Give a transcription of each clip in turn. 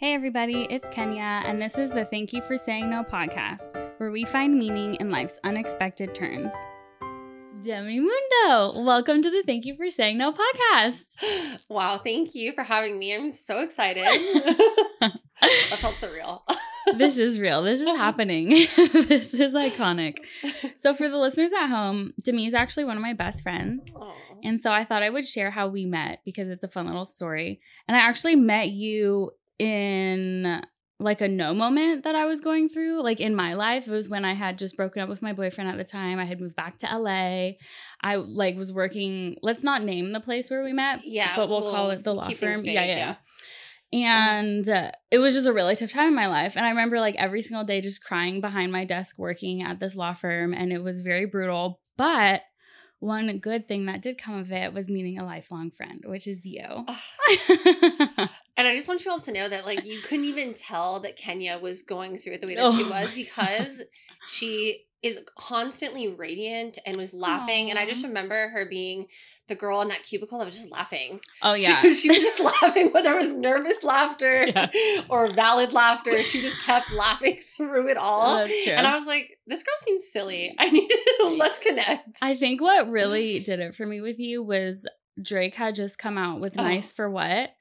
Hey, everybody, it's Kenya, and this is the Thank You for Saying No podcast, where we find meaning in life's unexpected turns. Demi Mundo, welcome to the Thank You for Saying No podcast. Wow, thank you for having me. I'm so excited. that felt surreal. this is real. This is happening. this is iconic. So, for the listeners at home, Demi is actually one of my best friends. Aw. And so I thought I would share how we met because it's a fun little story. And I actually met you in like a no moment that I was going through, like in my life. It was when I had just broken up with my boyfriend at the time. I had moved back to LA. I like was working, let's not name the place where we met, yeah, but we'll, call it the law firm. vague, yeah, yeah. And uh, it was just a really tough time in my life. And I remember like every single day just crying behind my desk working at this law firm. And it was very brutal. But one good thing that did come of it was meeting a lifelong friend, which is you. And I just want you all to know that like you couldn't even tell that Kenya was going through it the way that she Oh was my because she is constantly radiant and was laughing. And I just remember her being the girl in that cubicle that was just laughing. oh, She- yeah. She, was just laughing, whether it was nervous laughter Yeah. or valid laughter. She just kept laughing through it all. That's true. And I was like, this girl seems silly. I need to let's connect. I think what really did it for me with you was Drake had just come out with Oh. Nice for What.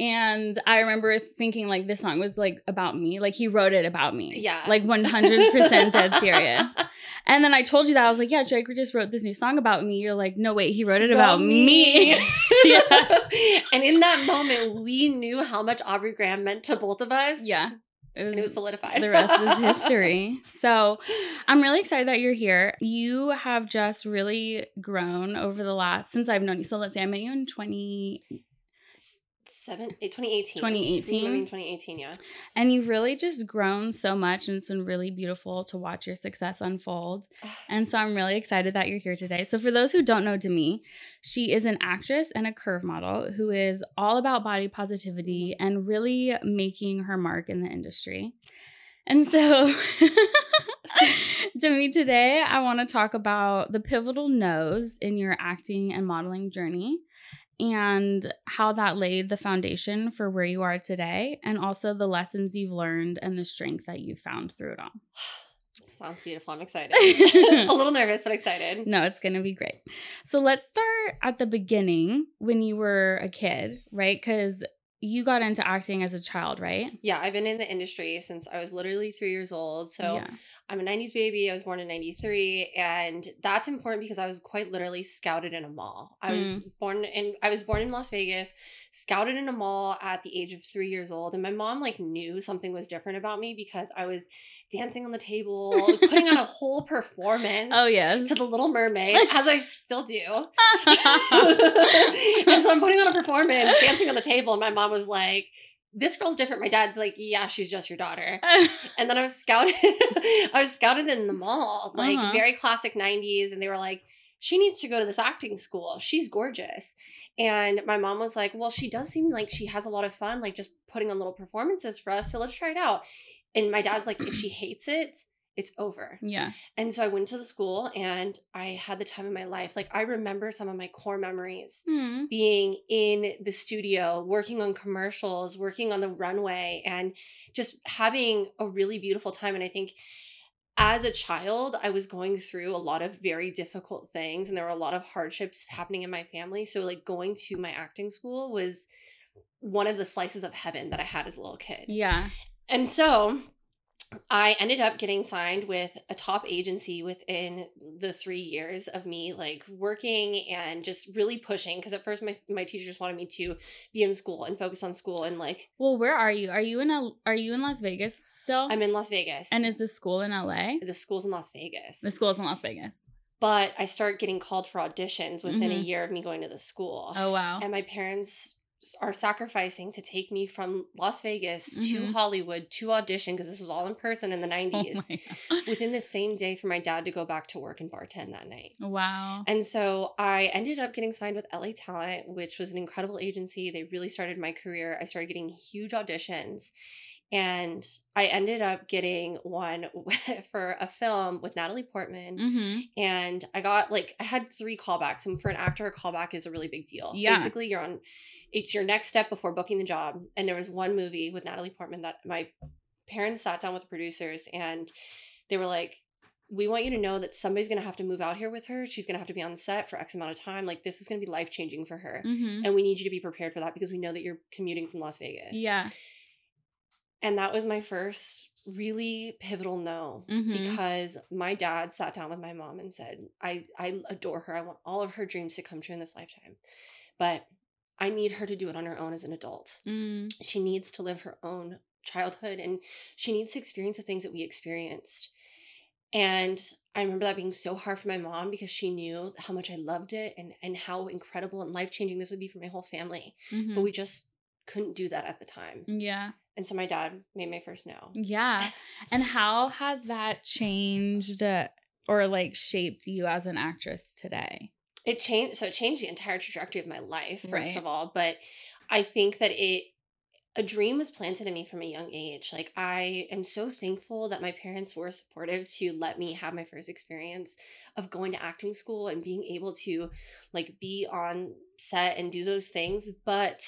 And I remember thinking like this song was like about me. Like he wrote it about me. Yeah. Like 100% dead serious. And then I told you that I was like, yeah, Drake just wrote this new song about me. You're like, no, wait, he wrote it about, me. Yes. And in that moment, we knew how much Aubrey Graham meant to both of us. Yeah. It And it was solidified. the rest is history. So I'm really excited that you're here. You have just really grown over the last since I've known you. So let's say I met you in 20 Seven, eh, 2018. 2018? I mean, 2018, yeah. and you've really just grown so much and it's been really beautiful to watch your success unfold. And so I'm really excited that you're here today. So for those who don't know Demi, she is an actress and a curve model who is all about body positivity and really making her mark in the industry. And so Demi, today I want to talk about the pivotal no's in your acting and modeling journey and how that laid the foundation for where you are today and also the lessons you've learned and the strength that you've found through it all. Sounds beautiful. I'm excited. a little nervous, but excited. No, it's going to be great. So let's start at the beginning when you were a kid, right? Because you got into acting as a child, right? Yeah, I've been in the industry since I was literally three years old. So yeah. I'm a 90s baby. I was born in 93. And that's important because I was quite literally scouted in a mall. I was Mm. born in I was born in Las Vegas, scouted in a mall at the age of three years old. And my mom like knew something was different about me because I was dancing on the table, putting on a whole performance. Oh, yes. To the Little Mermaid, as I still do. and so I'm putting on a performance, dancing on the table, and my mom was like, This girl's different. My dad's like, Yeah, she's just your daughter. And then I was scouted. I was scouted in the mall, like Uh-huh. very classic 90s. And they were like, she needs to go to this acting school. She's gorgeous. And my mom was like, well, she does seem like she has a lot of fun, like just putting on little performances for us. So let's try it out. And my dad's like, if she hates it, it's over. yeah. And so I went to the school and I had the time of my life. Like I remember some of my core memories Hmm. being in the studio, working on commercials, working on the runway, and just having a really beautiful time. And I think as a child, I was going through a lot of very difficult things, and there were a lot of hardships happening in my family. So, like, going to my acting school was one of the slices of heaven that I had as a little kid. Yeah. And so I ended up getting signed with a top agency within the three years of me like working and just really pushing. Because at first my my teachers wanted me to be in school and focus on school and like Well, where are you? Are you in a, are you in Las Vegas still? I'm in Las Vegas and is the school in LA? the school's in Las Vegas. The school's in Las Vegas. but I start getting called for auditions within a Mhm. year of me going to the school. Oh wow. And my parents are sacrificing to take me from Las Vegas to Mhm. Hollywood to audition because this was all in person in the 90s. Oh within the same day for my dad to go back to work and bartend that night. Wow. And so I ended up getting signed with LA Talent, which was an incredible agency. They really started my career. I started getting huge auditions. and I ended up getting one for a film with Natalie Portman. Mm-hmm. And I got like I had three callbacks, and for an actor, a callback is a really big deal. Yeah. Basically, you're on it's your next step before booking the job. And there was one movie with Natalie Portman that my parents sat down with the producers and they were like, we want you to know that somebody's gonna have to move out here with her. She's gonna have to be on set for X amount of time. Like this is gonna be life changing for her. Mm-hmm. And we need you to be prepared for that because we know that you're commuting from Las Vegas. Yeah. And that was my first really pivotal no Mhm. because my dad sat down with my mom and said, I, I adore her. I want all of her dreams to come true in this lifetime. But I need her to do it on her own as an adult. Mm. She needs to live her own childhood and she needs to experience the things that we experienced. And I remember that being so hard for my mom because she knew how much I loved it and, and how incredible and life changing this would be for my whole family. Mhm. But we just couldn't do that at the time. yeah. And so my dad made my first no. Yeah. And how has that changed uh, or like shaped you as an actress today? It changed so it changed the entire trajectory of my life, first Right. of all. But I think that it a dream was planted in me from a young age. Like I am so thankful that my parents were supportive to let me have my first experience of going to acting school and being able to like be on set and do those things. But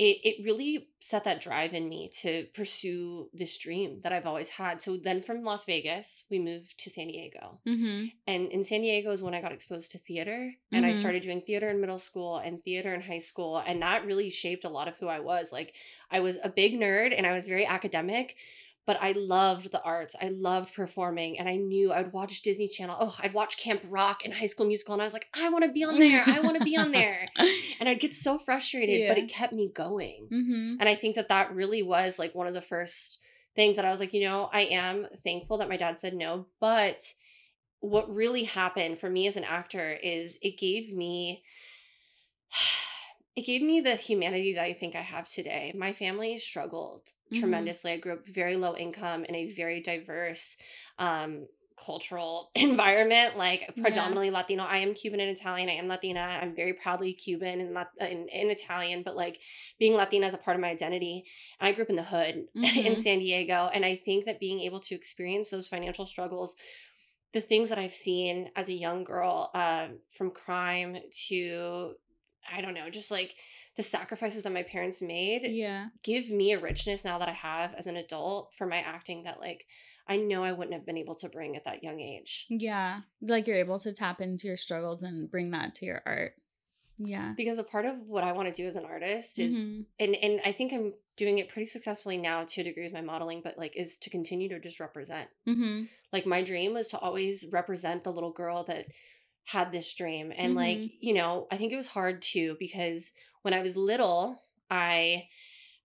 it, it really set that drive in me to pursue this dream that I've always had. So then from Las Vegas, we moved to San Diego. Mm-hmm. And in San Diego is when I got exposed to theater. And I Mhm. started doing theater in middle school and theater in high school. And that really shaped a lot of who I was. Like, I was a big nerd and I was very academic, but I loved the arts. I loved performing. And I knew I'd watch Disney Channel. Oh, I'd watch Camp Rock and High School Musical. And I was like, I want to be on there. I want to be on there. And I'd get so frustrated, but it kept me going. Mm-hmm. And I think that that really was like one of the first things that I was like, you know, I am thankful that my dad said no. But what really happened for me as an actor is it gave me. It gave me the humanity that I think I have today. My family struggled Mhm. tremendously. I grew up very low income in a very diverse um, cultural environment, like Yeah. predominantly Latino. I am Cuban and Italian. I am Latina. I'm very proudly Cuban and, Lat- and, and Italian, but like being Latina is a part of my identity. And I grew up in the hood in Mhm. San Diego. And I think that being able to experience those financial struggles, the things that I've seen as a young girl, um, from crime to, I don't know, just like the sacrifices that my parents made Yeah. give me a richness now that I have as an adult for my acting that like I know I wouldn't have been able to bring at that young age. Yeah. Like you're able to tap into your struggles and bring that to your art. Yeah. Because a part of what I want to do as an artist is Mhm. and and I think I'm doing it pretty successfully now to a degree with my modeling, but like is to continue to just represent. Mm-hmm. Like my dream was to always represent the little girl that had this dream. And like, Mhm. you know, I think it was hard too because when I was little, I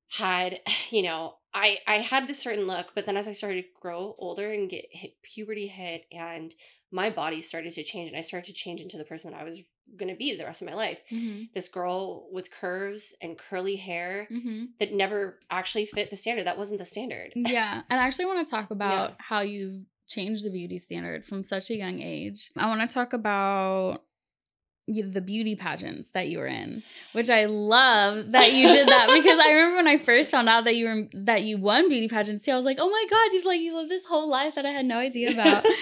had, you know, I I had this certain look, but then as I started to grow older and get hit puberty hit and my body started to change and I started to change into the person that I was going to be the rest of my life. Mm-hmm. This girl with curves and curly hair Mm-hmm. that never actually fit the standard. That wasn't the standard. Yeah. And I actually want to talk about how you've changed the beauty standard from such a young age. I want to talk about the beauty pageants that you were in, which I love that you did that because I remember when I first found out that you were that you won beauty pageants too. I was like, oh my god, you've like you lived this whole life that I had no idea about.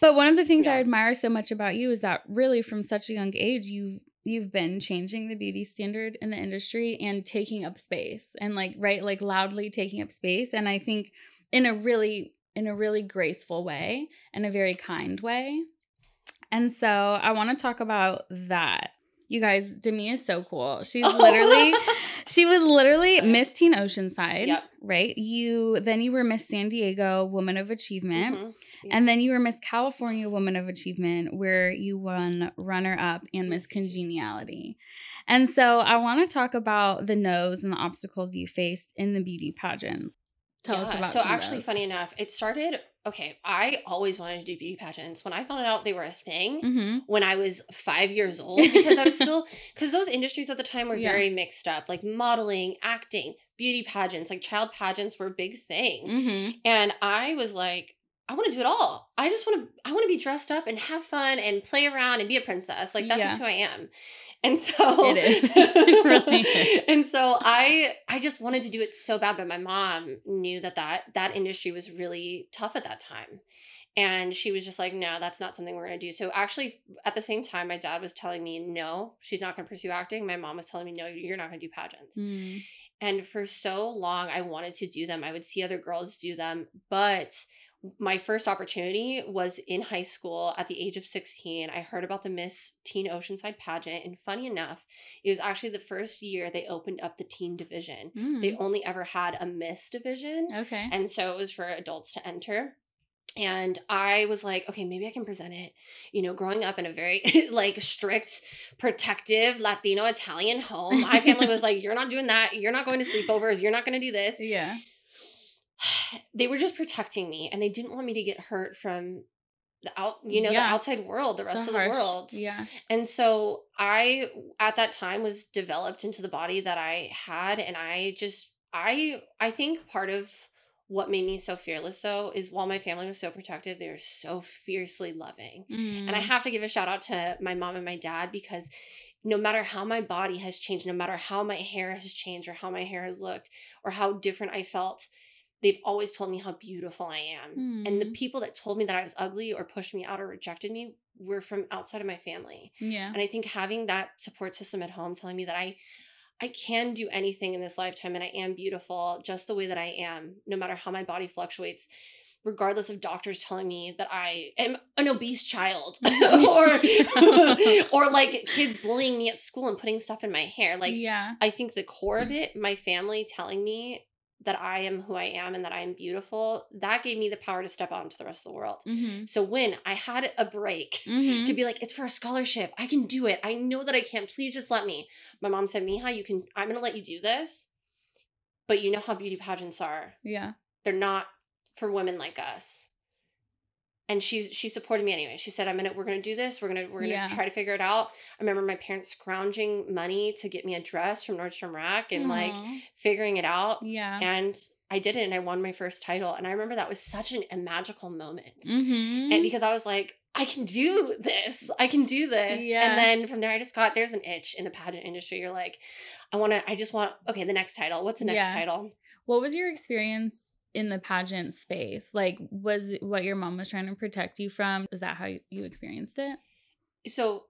But one of the things I admire so much about you is that really from such a young age you've you've been changing the beauty standard in the industry and taking up space and like right like loudly taking up space and I think in a really in a really graceful way and a very kind way. And so I want to talk about that. You guys, Demi is so cool. She's literally she was literally Miss Teen Oceanside, Yep. right? You then you were Miss San Diego Woman of Achievement. Mhm. And then you were Miss California Woman of Achievement, where you won runner up and Miss Congeniality. And so I want to talk about the no's and the obstacles you faced in the beauty pageants. Tell us Yeah, about So actually, those. funny enough, it started. Okay, I always wanted to do beauty pageants. When I found out they were a thing, Mm-hmm. when I was five years old, because I was still because those industries at the time were Yeah. very mixed up, like modeling, acting, beauty pageants, like child pageants were a big thing. Mm-hmm. And I was like, I want to do it all. I just want to I want to be dressed up and have fun and play around and be a princess. Like that's Yeah. just who I am. And so It is. It really is. And so I I just wanted to do it so bad, but my mom knew that that that industry was really tough at that time. And she was just like, no, that's not something we're going to do. So actually, at the same time, my dad was telling me, no, she's not going to pursue acting. My mom was telling me, no, you're not going to do pageants. Mm. And for so long, I wanted to do them. I would see other girls do them. But my first opportunity was in high school at the age of 16. I heard about the Miss Teen Oceanside pageant. And funny enough, it was actually the first year they opened up the teen division. Mm. They only ever had a Miss division. okay. And so it was for adults to enter. And I was like, okay, maybe I can present it. You know, growing up in a very like strict, protective Latino Italian home, my family was like, you're not doing that. You're not going to sleepovers. You're not going to do this. yeah. They were just protecting me and they didn't want me to get hurt from the out, you know, the outside world, the rest of the harsh- world. Yeah. And so I at that time was developed into the body that I had and I just I I think part of what made me so fearless though is while my family was so protective, they were so fiercely loving. And I Mm. have to give a shout out to my mom and my dad because no matter how my body has changed, no matter how my hair has changed or how my hair has looked or how different I felt, they've always told me how beautiful I am. And the Mm. people that told me that I was ugly or pushed me out or rejected me were from outside of my family. yeah. And I think having that support system at home telling me that I I can do anything in this lifetime and I am beautiful just the way that I am, no matter how my body fluctuates, regardless of doctors telling me that I am an obese child or or like kids bullying me at school and putting stuff in my hair. Like yeah. I think the core of it, my family telling me that I am who I am and that I am beautiful, that gave me the power to step out into the rest of the world. Mm-hmm. So when I had a break Mm-hmm. to be like, it's for a scholarship. I can do it. I know that I can't. Please just let me. My mom said, Miha, you can, I'm going to let you do this. But you know how beauty pageants are. yeah. They're not for women like us. And she's she supported me anyway. She said, "I'm gonna we're gonna do this. We're gonna we're gonna Yeah. try to figure it out." I remember my parents scrounging money to get me a dress from Nordstrom Rack and like figuring it out. Yeah. And I did it, and I won my first title. And I remember that was such an, a magical moment Mm-hmm. and because I was like, I can do this. I can do this. Yeah. And then from there, I just got there's an itch in the pageant industry. You're like, I want to. I just want. Okay, the next title. What's the next Yeah. title? What was your experience in the pageant space? Like, was what your mom was trying to protect you from? Is that how you, experienced it? So,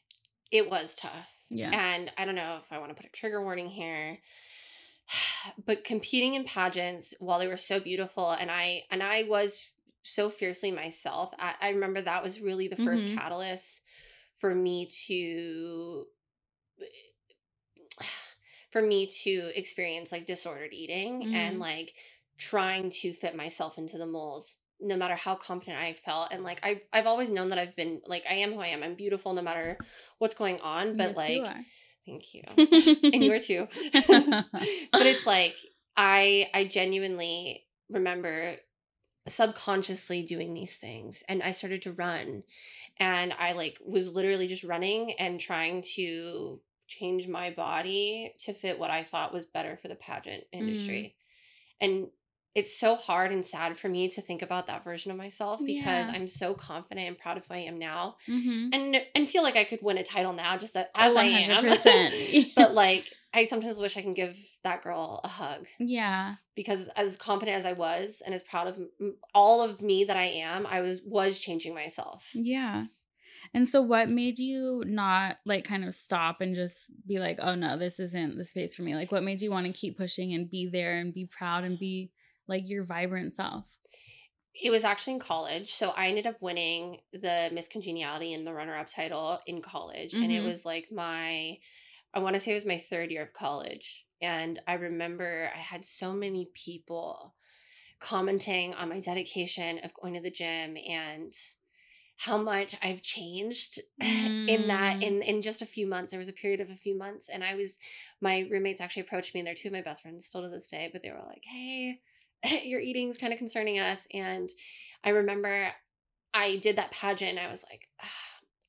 it was tough. Yeah. And I don't know if I want to put a trigger warning here. But competing in pageants while they were so beautiful and I and I was so fiercely myself. I, I remember that was really the 1st Mhm. catalyst for me to for me to experience like disordered eating Mhm. and like trying to fit myself into the molds no matter how confident I felt and like I I've always known that I've been like I am who I am. I'm beautiful no matter what's going on, but Yes, like you thank you. and you are too. but it's like I I genuinely remember subconsciously doing these things and I started to run and I like was literally just running and trying to change my body to fit what I thought was better for the pageant mm. industry. And it's so hard and sad for me to think about that version of myself because Yeah. I'm so confident and proud of who I am now mm-hmm. and and feel like I could win a title now just a- as I am. 100%. but like I sometimes wish I can give that girl a hug yeah. because as confident as I was and as proud of all of me that I am, I was was changing myself. Yeah. And so what made you not like kind of stop and just be like, "Oh no, this isn't the space for me." Like what made you want to keep pushing and be there and be proud and be like your vibrant self? It was actually in college, so I ended up winning the Miss Congeniality and the runner-up title in college, and it Mhm. was like my I want to say it was my third year of college, and I remember I had so many people commenting on my dedication of going to the gym and how much I've changed in that Mm. in in just a few months. There was a period of a few months, and I was my roommates actually approached me, and they're two of my best friends still to this day. But they were like, "Hey, your eating's kind of concerning us." And I remember I did that pageant, and I was like, ah,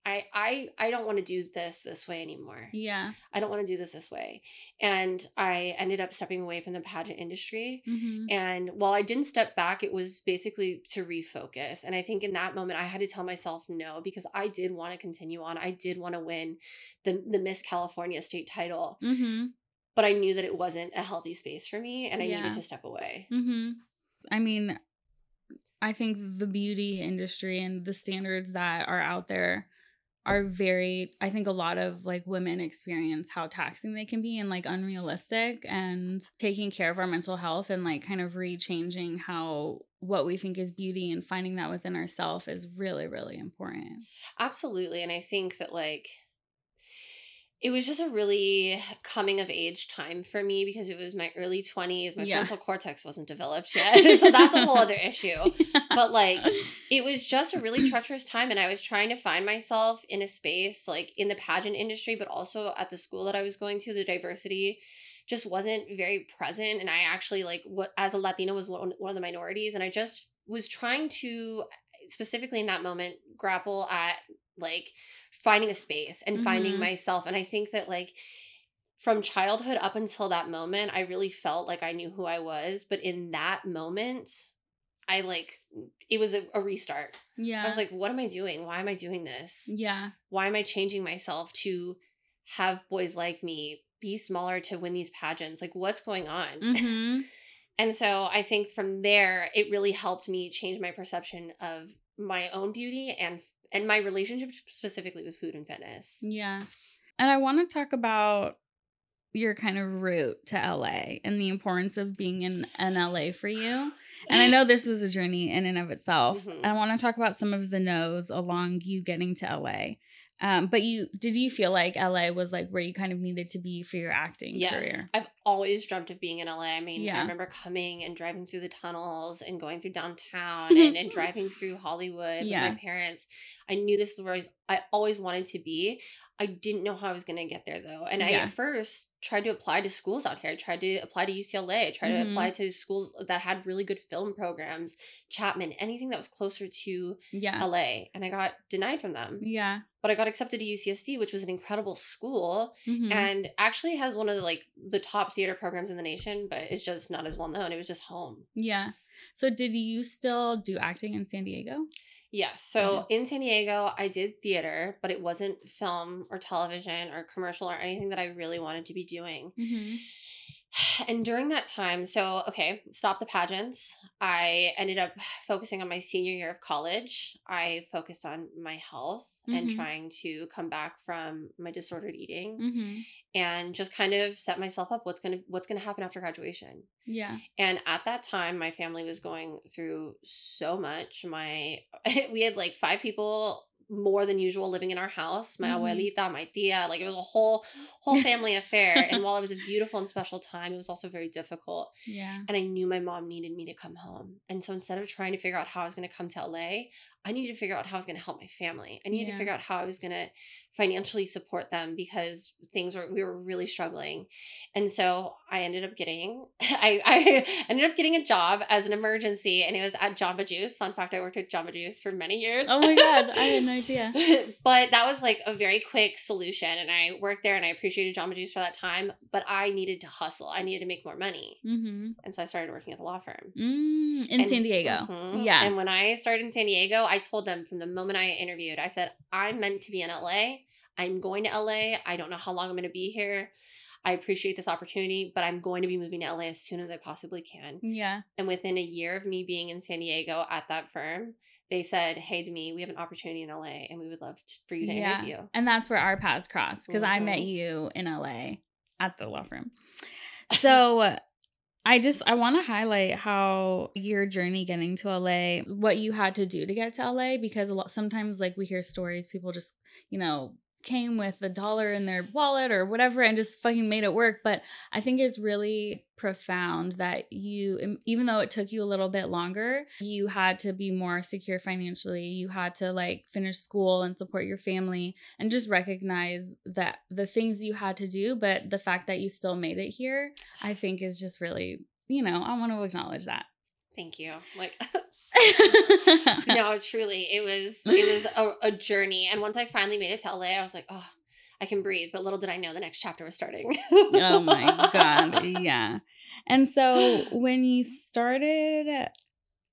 I I I don't want to do this this way anymore. Yeah. I don't want to do this this way. And I ended up stepping away from the pageant industry. Mm-hmm. And while I didn't step back, it was basically to refocus. And I think in that moment, I had to tell myself no because I did want to continue on. I did want to win the, the Miss California state title. Mm-hmm. But I knew that it wasn't a healthy space for me and I Yeah. needed to step away. Mm-hmm. I mean, I think the beauty industry and the standards that are out there are very I think a lot of like women experience how taxing they can be and like unrealistic and taking care of our mental health and like kind of rechanging how what we think is beauty and finding that within ourselves is really really important. Absolutely. And I think that, like, it was just a really coming of age time for me because it was my early 20s. My Yeah. frontal cortex wasn't developed yet. so that's a whole other issue. But, like, it was just a really treacherous time. And I was trying to find myself in a space, like, in the pageant industry, but also at the school that I was going to, the diversity just wasn't very present. And I actually, like, what as a Latina was one, one of the minorities. And I just was trying to, specifically in that moment, grapple at, like, finding a space and finding Mhm. myself. And I think that, like, from childhood up until that moment, I really felt like I knew who I was. But in that moment, I like it was a, a restart. yeah. I was like, what am I doing? Why am I doing this? yeah. Why am I changing myself to have boys like me be smaller to win these pageants? Like, what's going on? Mhm. And so I think from there, it really helped me change my perception of my own beauty and and my relationship specifically with food and fitness. Yeah. And I want to talk about your kind of route to LA and the importance of being in, in LA for you. And I know this was a journey in and of itself. Mhm. And I want to talk about some of the no's along you getting to LA. Um, but you did you feel like LA was like where you kind of needed to be for your acting Yes, career? I've always dreamt of being in LA. I mean, Yeah. I remember coming and driving through the tunnels and going through downtown and, and driving through Hollywood Yeah. with my parents. I knew this is where I, was, I always wanted to be. I didn't know how I was going to get there though. And I at first tried to apply to schools out here. I tried to apply to UCLA. I tried Mhm. to apply to schools that had really good film programs, Chapman, anything that was closer to Yeah. LA. And I got denied from them. Yeah. But I got accepted to UCSD, which was an incredible school Mhm. and actually has one of the like the top theater programs in the nation, but it's just not as well known. It was just home. yeah. So did you still do acting in San Diego? Yes. So in San Diego, I did theater, but it wasn't film or television or commercial or anything that I really wanted to be doing. Mm-hmm. And during that time, so okay, stop the pageants. I ended up focusing on my senior year of college. I focused on my health and Mhm. trying to come back from my disordered eating Mm-hmm. and just kind of set myself up what's going to what's going to happen after graduation. Yeah. And at that time, my family was going through so much. My we had like five people more than usual living in our house. My Mhm. abuelita, my tia, like it was a whole whole family affair. And while it was a beautiful and special time, it was also very difficult. Yeah. And I knew my mom needed me to come home. And so instead of trying to figure out how I was going to come to LA, I needed to figure out how I was going to help my family. I needed Yeah. to figure out how I was going to financially support them because things were we were really struggling. And so I ended up getting I, I ended up getting a job as an emergency and it was at Jamba Juice. Fun fact, I worked at Jamba Juice for many years. Oh my god, I had no idea. but that was like a very quick solution and I worked there and I appreciated Jamba Juice for that time, but I needed to hustle. I needed to make more money. Mm-hmm. And so I started working at the law firm. Mm, in And- San Diego. Mhm. Yeah. And when I started in San Diego, I told them from the moment I interviewed, I said, I'm meant to be in LA. I'm going to LA. I don't know how long I'm going to be here. I appreciate this opportunity, but I'm going to be moving to LA as soon as I possibly can. Yeah. And within a year of me being in San Diego at that firm, they said, Hey, Demi, we have an opportunity in LA and we would love for you to Yeah. interview. And that's where our paths crossed because I mm-hmm. met you in LA at the law firm. So I just I want to highlight how your journey getting to LA, what you had to do to get to LA because a lot sometimes like we hear stories people just, you know, came with a dollar in their wallet or whatever and just fucking made it work, but I think it's really profound that you even though it took you a little bit longer, you had to be more secure financially. You had to like finish school and support your family and just recognize that the things you had to do, but the fact that you still made it here, I think is just really, you know, I want to acknowledge that. Thank you. Like no, truly, it was it was a, a journey. And once I finally made it to LA, I was like, oh, I can breathe. But little did I know the next chapter was starting. oh my god, yeah. And so when you started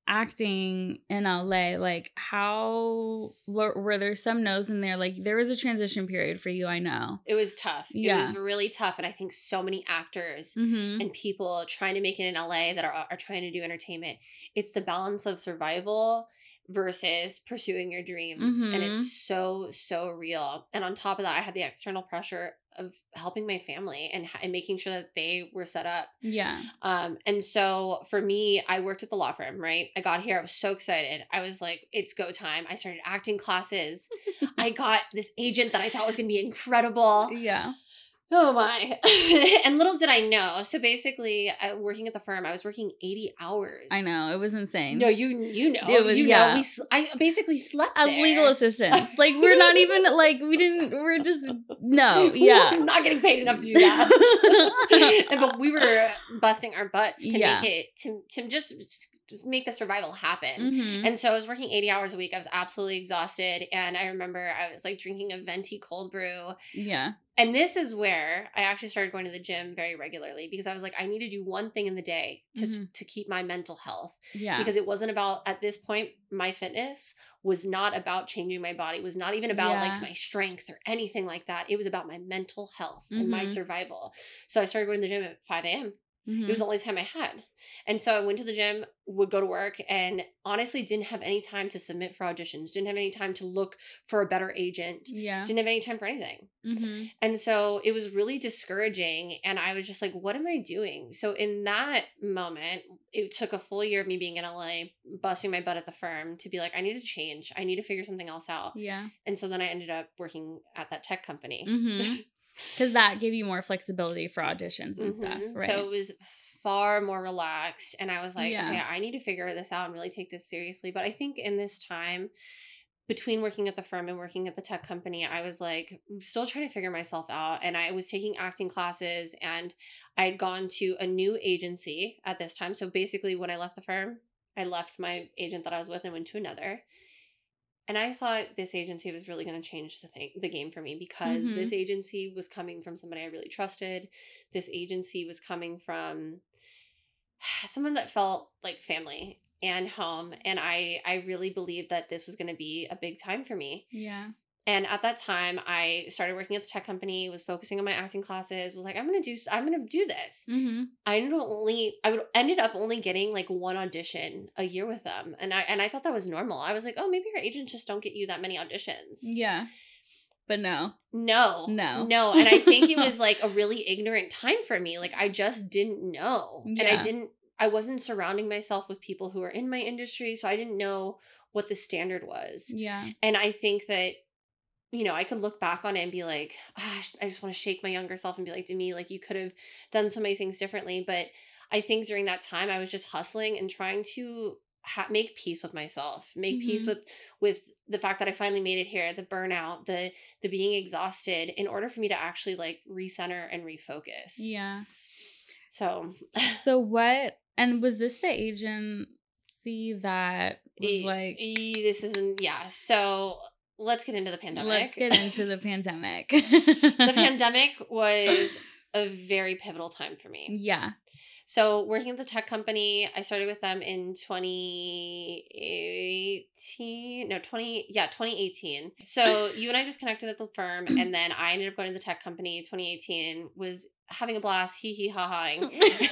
acting in LA, like how were, were there some no's in there? Like there was a transition period for you, I know. It was tough. Yeah. It was really tough. And I think so many actors Mm-hmm. and people trying to make it in LA that are, are trying to do entertainment, it's the balance of survival versus pursuing your dreams. And Mhm. it's so, so real. And on top of that, I had the external pressure of helping my family and, and making sure that they were set up. Yeah. Um, and so for me, I worked at the law firm, right? I got here, I was so excited. I was like, it's go time. I started acting classes. I got this agent that I thought was gonna be incredible. Yeah. Oh my. and little did I know. So basically, uh, working at the firm, I was working 80 hours. I know. It was insane. No, you you know. It was- you yeah. know. We, I basically slept As there. legal assistants. Like we're not even like we didn't we're just no, yeah. not getting paid enough to do that. But we were busting our butts to Yeah. make it to to just, just make the survival happen. Mhm. And so I was working 80 hours a week. I was absolutely exhausted. And I remember I was like drinking a venti cold brew. Yeah. And this is where I actually started going to the gym very regularly because I was like, I need to do one thing in the day to, Mhm. to keep my mental health. Yeah. Because it wasn't about, at this point, my fitness was not about changing my body, it was not even about Yeah. like my strength or anything like that. It was about my mental health and my Mhm. survival. So I started going to the gym at 5 a.m. Mhm. It was the only time I had. And so I went to the gym, would go to work, and honestly didn't have any time to submit for auditions, didn't have any time to look for a better agent, yeah. didn't have any time for anything. Mm-hmm. And so it was really discouraging. And I was just like, what am I doing? So in that moment, it took a full year of me being in LA, busting my butt at the firm to be like, I need to change. I need to figure something else out. Yeah. And so then I ended up working at that tech company. Mm-hmm. Because that gave you more flexibility for auditions and stuff, Mhm. right? So it was far more relaxed. And I was like, Yeah. okay, I need to figure this out and really take this seriously. But I think in this time, between working at the firm and working at the tech company, I was like still trying to figure myself out. And I was taking acting classes and I had gone to a new agency at this time. So basically, when I left the firm, I left my agent that I was with and went to another. And I thought this agency was really going to change the thing, the game for me because Mhm. this agency was coming from somebody I really trusted. This agency was coming from someone that felt like family and home and I I really believed that this was going to be a big time for me. yeah. And at that time, I started working at the tech company, was focusing on my acting classes, was like I'm going to do I'm to do this. Mm-hmm. I ended up only I would ended up only getting like one audition a year with them, and I and I thought that was normal. I was like, oh, maybe your agents just don't get you that many auditions. Yeah. But no. No, No. no, and I think it was like a really ignorant time for me. Like I just didn't know, and I didn't. I wasn't surrounding myself with people who were in my industry, so I didn't know what the standard was. Yeah. And I think that, you know, I could look back on it and be like, ah, I just want to shake my younger self and be like, to me, like, you could have done so many things differently. But I think during that time, I was just hustling and trying to ha- make peace with myself, make peace Mhm. with, with, the fact that I finally made it here, the burnout, the the being exhausted, in order for me to actually like recenter and refocus. Yeah. So So what and was this the agency that was e- like e- this isn't yeah. So let's get into the pandemic. let's get into the pandemic. the pandemic was a very pivotal time for me. Yeah. So, working at the tech company, I started with them in 2018. No, 20, yeah, 2018. So, you and I just connected at the firm, and then I ended up going to the tech company 2018, was having a blast, hee hee ha haing.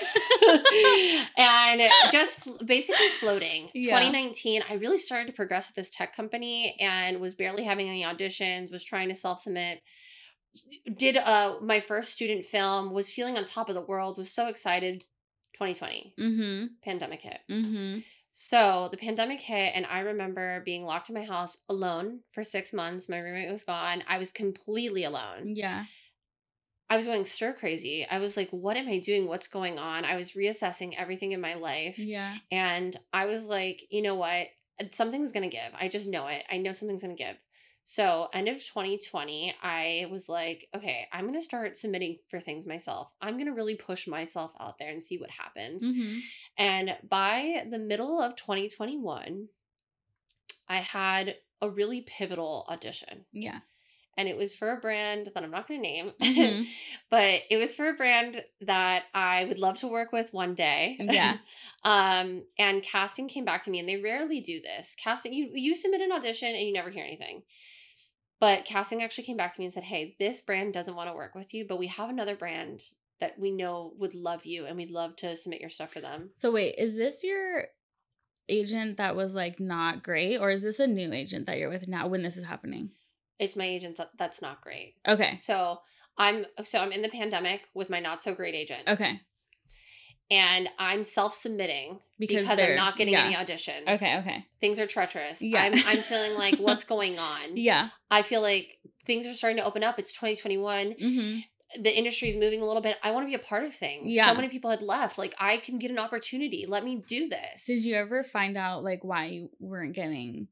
and just basically floating. Yeah. 2019, I really started to progress at this tech company and was barely having any auditions, was trying to self submit. Did uh my first student film, was feeling on top of the world, was so excited. 2020, mm-hmm. pandemic hit. Mm-hmm. So the pandemic hit, and I remember being locked in my house alone for six months. My roommate was gone. I was completely alone. Yeah. I was going stir crazy. I was like, what am I doing? What's going on? I was reassessing everything in my life. Yeah. And I was like, you know what? Something's going to give. I just know it. I know something's going to give. So, end of 2020, I was like, okay, I'm going to start submitting for things myself. I'm going to really push myself out there and see what happens. Mm-hmm. And by the middle of 2021, I had a really pivotal audition. Yeah. And it was for a brand that I'm not going to name, Mhm. but it was for a brand that I would love to work with one day. Yeah. um, and casting came back to me, and they rarely do this. Casting, you you submit an audition and you never hear anything. But casting actually came back to me and said, "Hey, this brand doesn't want to work with you, but we have another brand that we know would love you, and we'd love to submit your stuff for them." So wait, is this your agent that was like not great, or is this a new agent that you're with now when this is happening? It's my agent that's not great. Okay. So I'm so I'm in the pandemic with my not so great agent, Okay. and I'm self submitting Because, because, I'm not getting yeah. any auditions. Okay. Okay. things are treacherous. Yeah. I'm I'm feeling like what's going on. Yeah. I feel like things are starting to open up. It's 2021. Mm-hmm. The industry is moving a little bit. I want to be a part of things. Yeah. So many people had left. Like I can get an opportunity. Let me do this. Did you ever find out like why you weren't getting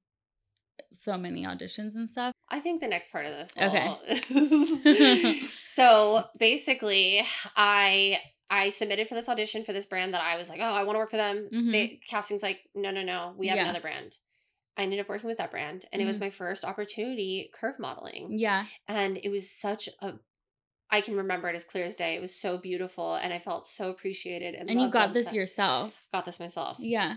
so many auditions and stuff? I think the next part of this. Okay. so basically, I I submitted for this audition for this brand that I was like, oh, I want to work for them. Mhm. They casting's like, no, no, no, we have Yeah. another brand. I ended up working with that brand, and it was Mhm. my first opportunity curve modeling. Yeah. and it was such a I can remember it as clear as day. It was so beautiful and I felt so appreciated and And you got this set. yourself. got this myself. Yeah.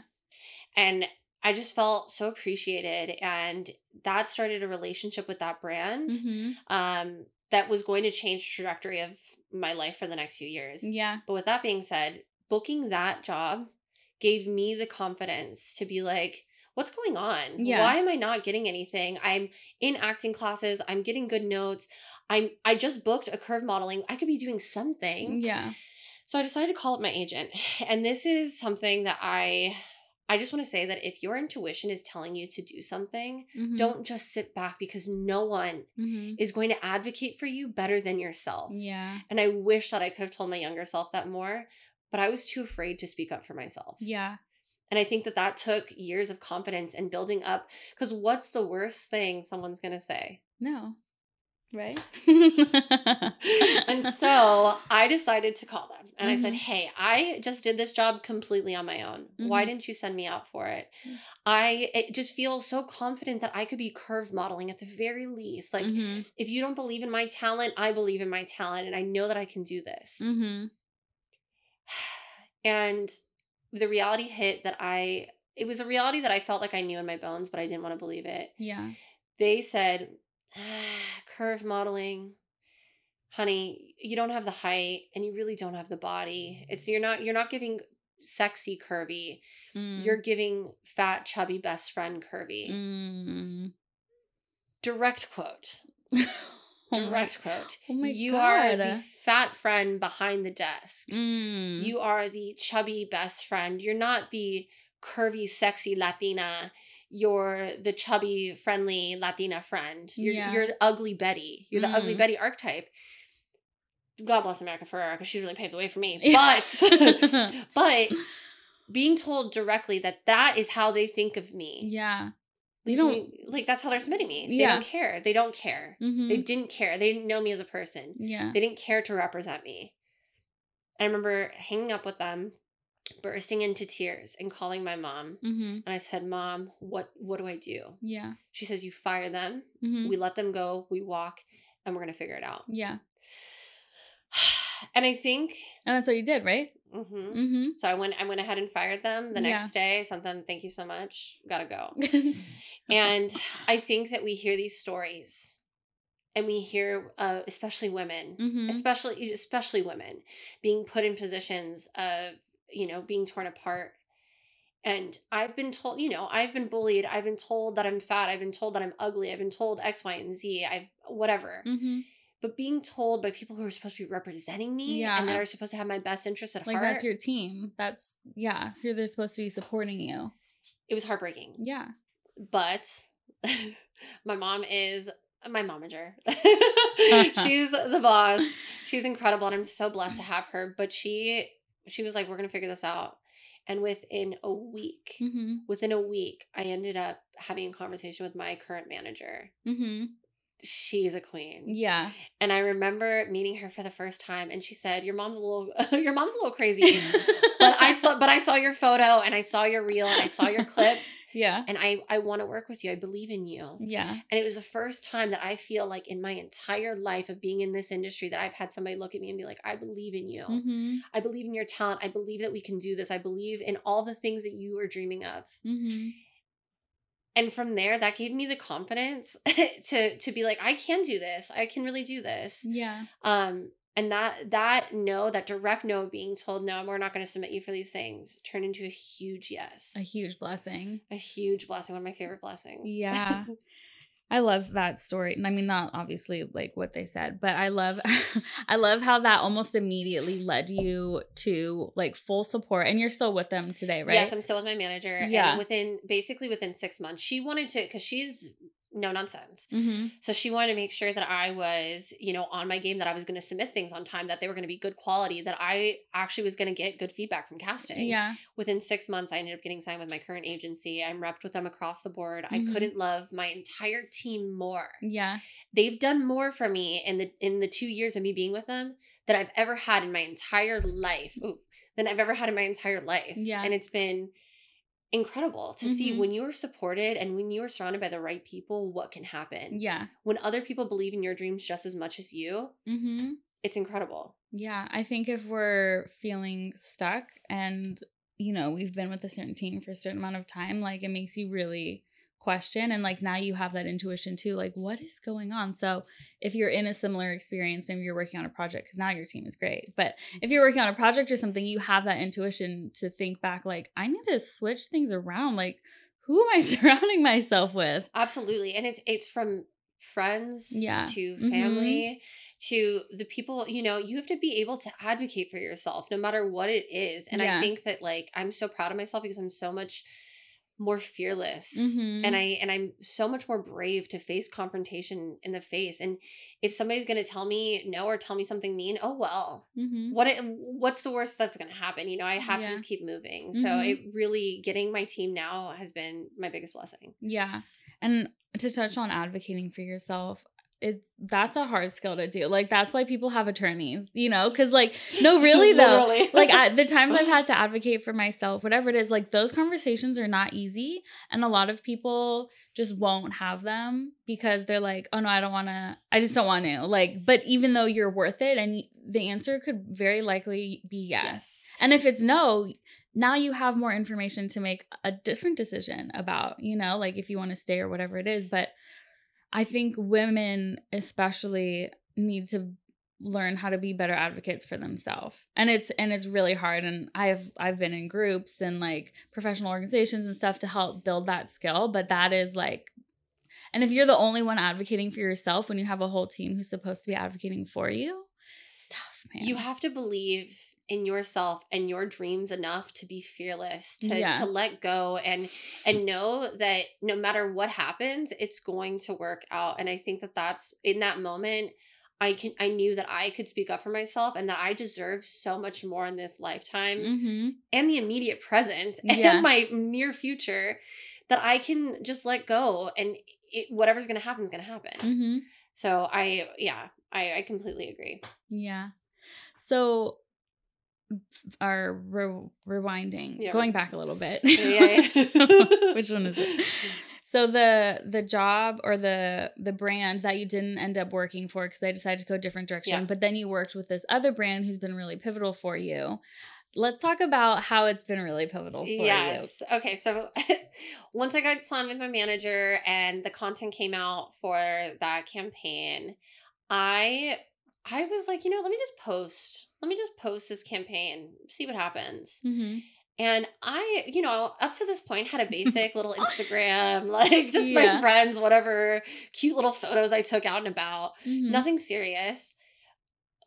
And I just felt so appreciated and that started a relationship with that brand hmm um that was going to change the trajectory of my life for the next few years. Yeah. But with that being said, booking that job gave me the confidence to be like, what's going on? Yeah. Why am I not getting anything? I'm in acting classes, I'm getting good notes. I'm I just booked a curve modeling. I could be doing something. Yeah. So I decided to call up my agent. And this is something that I I just want to say that if your intuition is telling you to do something, Mhm. don't just sit back because no one Mhm. is going to advocate for you better than yourself. Yeah. And I wish that I could have told my younger self that more, but I was too afraid to speak up for myself. Yeah. And I think that that took years of confidence and building up. Because what's the worst thing someone's going to say? No. Right? And so I decided to call them and I said, Mhm. Hey, I just did this job completely on my own. Why Mhm. didn't you send me out for it? Mm. I it just feel so confident that I could be curve modeling at the very least. Like, Mhm. if you don't believe in my talent, I believe in my talent and I know that I can do this. Mhm. And the reality hit that I, it was a reality that I felt like I knew in my bones, but I didn't want to believe it. Yeah. They said, curve modeling, honey, you don't have the height and you really don't have the body. It's, you're not, you're not giving sexy curvy. Mm. You're giving fat, chubby best friend curvy. Mm. Direct quote. Oh Direct quote. oh my you are the fat friend behind the desk. Mm. You are the chubby best friend. You're not the curvy, sexy Latina. You're the chubby, friendly Latina friend. You're, Yeah. you're the ugly Betty. You're the ugly Mm. Betty archetype. God bless America Ferrera because she really paves the way for me. Yeah. But, but being told directly that that is how they think of me. yeah. You don't- like that's how they're submitting me. They Yeah. don't care. They don't care. Mhm. They didn't care. They didn't know me as a person. yeah. They didn't care to represent me. I remember hanging up with them, bursting into tears and calling my mom. Mhm. And I said, "Mom, what what do I do?" Yeah. She says, "You fire them. Mhm. We let them go. We walk, and we're gonna figure it out." Yeah. And I think, And that's what you did, right? mhm. Mm-hmm. so I went. I went ahead and fired them the Yeah. next day. Sent them, "Thank you so much. Gotta go." And I think that we hear these stories, and we hear, uh, especially women, mm-hmm. especially especially women being put in positions of you know being torn apart and i've been told you know i've been bullied i've been told that i'm fat i've been told that i'm ugly i've been told x y and z i've whatever Mm-hmm. but being told by people who are supposed to be representing me and that are supposed to have my best interest at Like heart that's your team. That's yeah. Who they're supposed to be supporting you. it was heartbreaking Yeah. but my mom is my momager. She's the boss. She's incredible, and I'm so blessed to have her. But she she was like, "We're gonna figure this out." And within a week, Mm-hmm. within a week, I ended up having a conversation with my current manager, Mm-hmm. She's a queen. Yeah. And I remember meeting her for the first time and she said, Your mom's a little your mom's a little crazy. but I saw but I saw your photo and I saw your reel and I saw your clips yeah. and I I want to work with you. I believe in you. Yeah. And it was the first time that I feel like in my entire life of being in this industry that I've had somebody look at me and be like, I believe in you. Mm-hmm. I believe in your talent. I believe that we can do this. I believe in all the things that you are dreaming of. Mm-hmm. And from there, that gave me the confidence to to be like, I can do this. I can really do this. Yeah. Um, and that that no, that direct no being told, no, we're not going to submit you for these things, turned into a huge yes. A huge blessing. A huge blessing, one of my favorite blessings. Yeah. I love that story. And I mean not obviously like what they said, but I love I love how that almost immediately led you to like full support and you're still with them today, right? Yes, I'm still with my manager. Yeah. And within basically within six months, she wanted to because she's no nonsense. mm-hmm. So she wanted to make sure that I was, you know, on my game, that I was going to submit things on time, that they were going to be good quality, that I actually was going to get good feedback from casting. Yeah. Within six months, I ended up getting signed with my current agency. I'm repped with them across the board. Mhm. I couldn't love my entire team more. Yeah. They've done more for me in the in the two years of me being with them than I've ever had in my entire life. Ooh, than I've ever had in my entire life. Yeah. And it's been incredible to see Mhm. when you're supported and when you are surrounded by the right people, what can happen. Yeah. When other people believe in your dreams just as much as you, Mm-hmm. it's incredible. Yeah. I think if we're feeling stuck and you know, we've been with a certain team for a certain amount of time, like it makes you really question and like now you have that intuition too like what is going on so if you're in a similar experience maybe you're working on a project because now your team is great but if you're working on a project or something you have that intuition to think back like i need to switch things around like who am i surrounding myself with Absolutely. And it's it's from friends Yeah. to Mhm. family to the people, you know, you have to be able to advocate for yourself no matter what it is. And Yeah. I think that like I'm so proud of myself because I'm so much more fearless Mhm. and I and I'm so much more brave to face confrontation in the face and if somebody's going to tell me no or tell me something mean oh well mm-hmm. what it, what's the worst that's going to happen you know i have Yeah. to just keep moving so Mhm. it really getting my team now has been my biggest blessing Yeah. And to touch on advocating for yourself, it's that's a hard skill to do. Like that's why people have attorneys, you know? Cuz like no really though. Like I, the times I've had to advocate for myself, whatever it is, like those conversations are not easy and a lot of people just won't have them because they're like, "Oh no, I don't want to. I just don't want to." Like, but even though you're worth it and the answer could very likely be yes. And if it's no, now you have more information to make a different decision about, you know, like if you want to stay or whatever it is. But I think women, especially, need to learn how to be better advocates for themselves. And it's and it's really hard. And i've i've been in groups and like professional organizations and stuff to help build that skill but that is like and if you're the only one advocating for yourself when you have a whole team who's supposed to be advocating for you it's tough man. You have to believe in yourself and your dreams enough to be fearless to, Yeah. to let go and and know that no matter what happens it's going to work out and i think that that's in that moment i can i knew that i could speak up for myself and that i deserve so much more in this lifetime mm-hmm. and the immediate present Yeah. and my near future that i can just let go and it, whatever's going to happen is going to happen Mm-hmm. so i yeah I, I completely agree Yeah. So our re- rewinding, Yeah. going back a little bit. Yeah, yeah. Which one is it? So the the job or the the brand that you didn't end up working for because they decided to go a different direction, but then you worked with this other brand who's been really pivotal for you. Let's talk about how it's been really pivotal for you. yes. Okay. So once I got signed with my manager and the content came out for that campaign, I I was like, you know, let me just post. Let me just post this campaign, see what happens. Mm-hmm. And I, you know, up to this point had a basic little Instagram, like just Yeah. my friends, whatever cute little photos I took out and about. Mm-hmm. Nothing serious.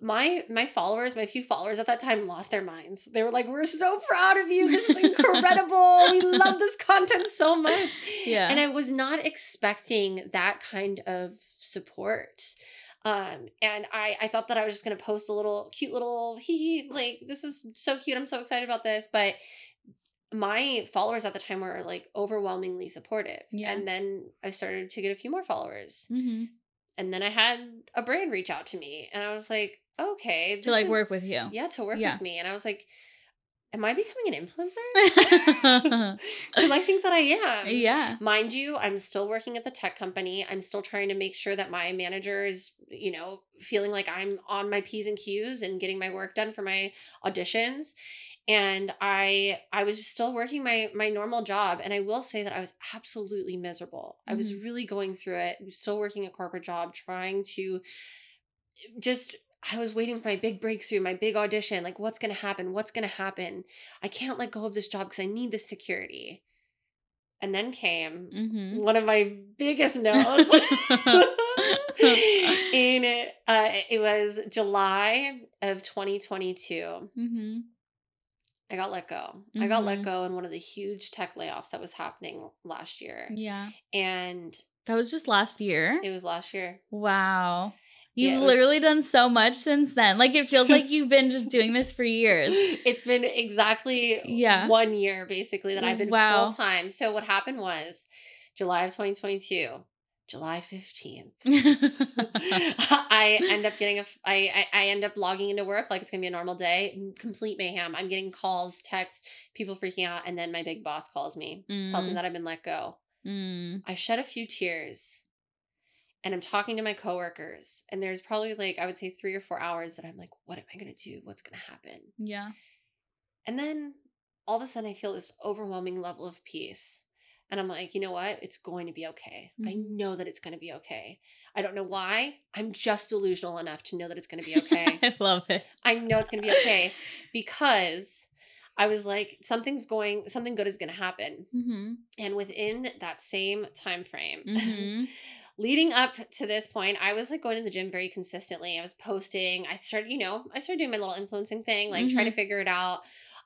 My my followers, my few followers at that time lost their minds. They were like, "We're so proud of you. This is incredible. we love this content so much." Yeah. And I was not expecting that kind of support. Um, and I I thought that I was just gonna post a little cute little hee hee, like this is so cute. I'm so excited about this. But my followers at the time were like overwhelmingly supportive. Yeah. And then I started to get a few more followers mm-hmm. and then I had a brand reach out to me, and I was like, okay, To, like, work with you. Yeah, to work Yeah. with me, and I was like, am I becoming an influencer? Because I think that I am. yeah. Mind you, I'm still working at the tech company. I'm still trying to make sure that my manager is, you know, feeling like I'm on my P's and Q's and getting my work done for my auditions. And I I was just still working my my normal job. And I will say that I was absolutely miserable. I was mm-hmm. really going through it. Still working a corporate job, trying to just I was waiting for my big breakthrough, my big audition. Like, what's going to happen? What's going to happen? I can't let go of this job because I need the security. And then came Mm-hmm. one of my biggest no's. In uh, it was July of 2022. mm-hmm. I got let go. I got let Mhm. go in one of the huge tech layoffs that was happening last year. Yeah. And That was just last year. it was last year. Wow. You've was- literally done so much since then. Like it feels like you've been just doing this for years. It's been exactly Yeah. one year basically that I've been Wow. full time. So what happened was July of 2022, July 15th. I end up getting a I, I I end up logging into work like it's gonna be a normal day. Complete mayhem. I'm getting calls, texts, people freaking out, and then my big boss calls me, tells me that I've been let go. I shed a few tears, and I'm talking to my coworkers, and there's probably like I would say three or four hours that I'm like, what am I gonna do? What's gonna happen? yeah. And then all of a sudden, I feel this overwhelming level of peace. And I'm like, you know what? It's going to be okay. I Mhm. know that it's going to be okay. I don't know why. I'm just delusional enough to know that it's going to be okay. I love it. I know it's going to be okay because I was like, something's going, something good is going to happen. Mm-hmm. And within that same time frame, Mm-hmm. Leading up to this point, I was like going to the gym very consistently. I was posting. I started, you know, I started doing my little influencing thing, like trying to mm-hmm. figure it out.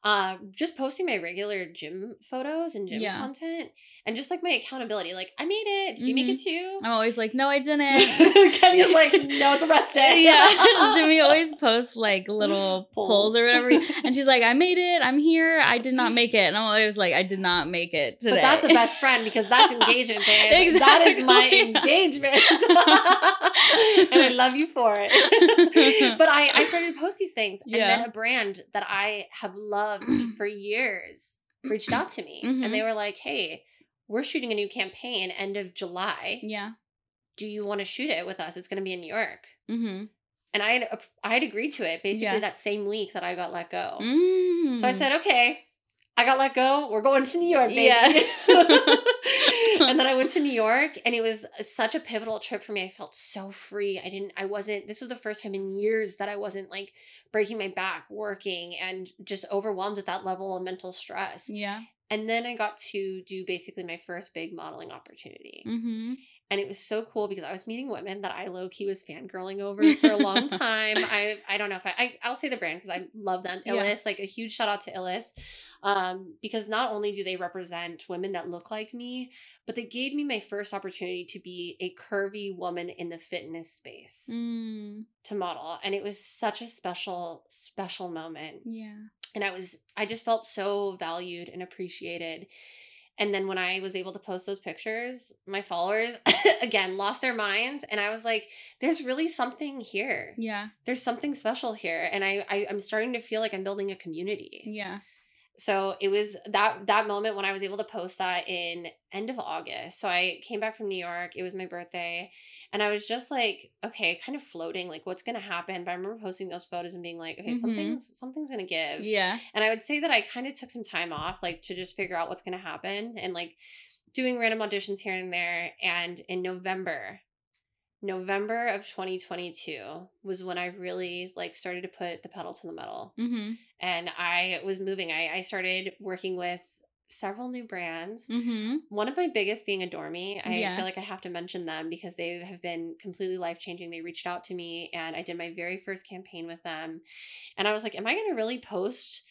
Um, just posting my regular gym photos and gym Yeah. content, and just like my accountability. Like, I made it. Did you make it too? I'm always like, no, I didn't. Kenya's like, no, it's a rest day. yeah. Demi always post like little polls. Polls. or whatever. And she's like, I made it. I'm here. I did not make it. And I'm always like, I did not make it today. But that's a best friend because that's engagement, babe. That is my engagement. and I love you for it. but I, I started to post these things. And Yeah. then a brand that I have loved for years reached out to me. Mhm. And they were like, hey, we're shooting a new campaign end of July. yeah. Do you want to shoot it with us? It's going to be in New York. Mm-hmm. And I had, I had agreed to it basically Yeah. that same week that I got let go. Mm. So I said, okay, I got let go. We're going to New York, baby. Yeah. and then I went to New York and it was such a pivotal trip for me. I felt so free. I didn't, I wasn't, this was the first time in years that I wasn't like breaking my back, working, and just overwhelmed with that level of mental stress. yeah. And then I got to do basically my first big modeling opportunity. Mm-hmm. And it was so cool because I was meeting women that I low key was fangirling over for a long time. I I don't know if I, I I'll say the brand because I love them. Yeah. Like a huge shout out to Illis, um, because not only do they represent women that look like me, but they gave me my first opportunity to be a curvy woman in the fitness space Mm. to model, and it was such a special special moment Yeah. and I was I just felt so valued and appreciated. And then when I was able to post those pictures, my followers again lost their minds and I was like there's really something here. Yeah. There's something special here and I, I I'm starting to feel like I'm building a community. Yeah. So it was that that moment when I was able to post that in end of August. So I came back from New York. It was my birthday, and I was just like, okay, kind of floating, like what's gonna happen. But I remember posting those photos and being like, okay, Mhm. something's something's gonna give. Yeah. And I would say that I kind of took some time off, like to just figure out what's gonna happen, and like doing random auditions here and there. And in November, November of 2022 was when I really like started to put the pedal to the metal Mm-hmm. and I was moving. I, I started working with several new brands. Mm-hmm. One of my biggest being Adore Me. I Yeah. feel like I have to mention them because they have been completely life changing. They reached out to me and I did my very first campaign with them. And I was like, am I going to really post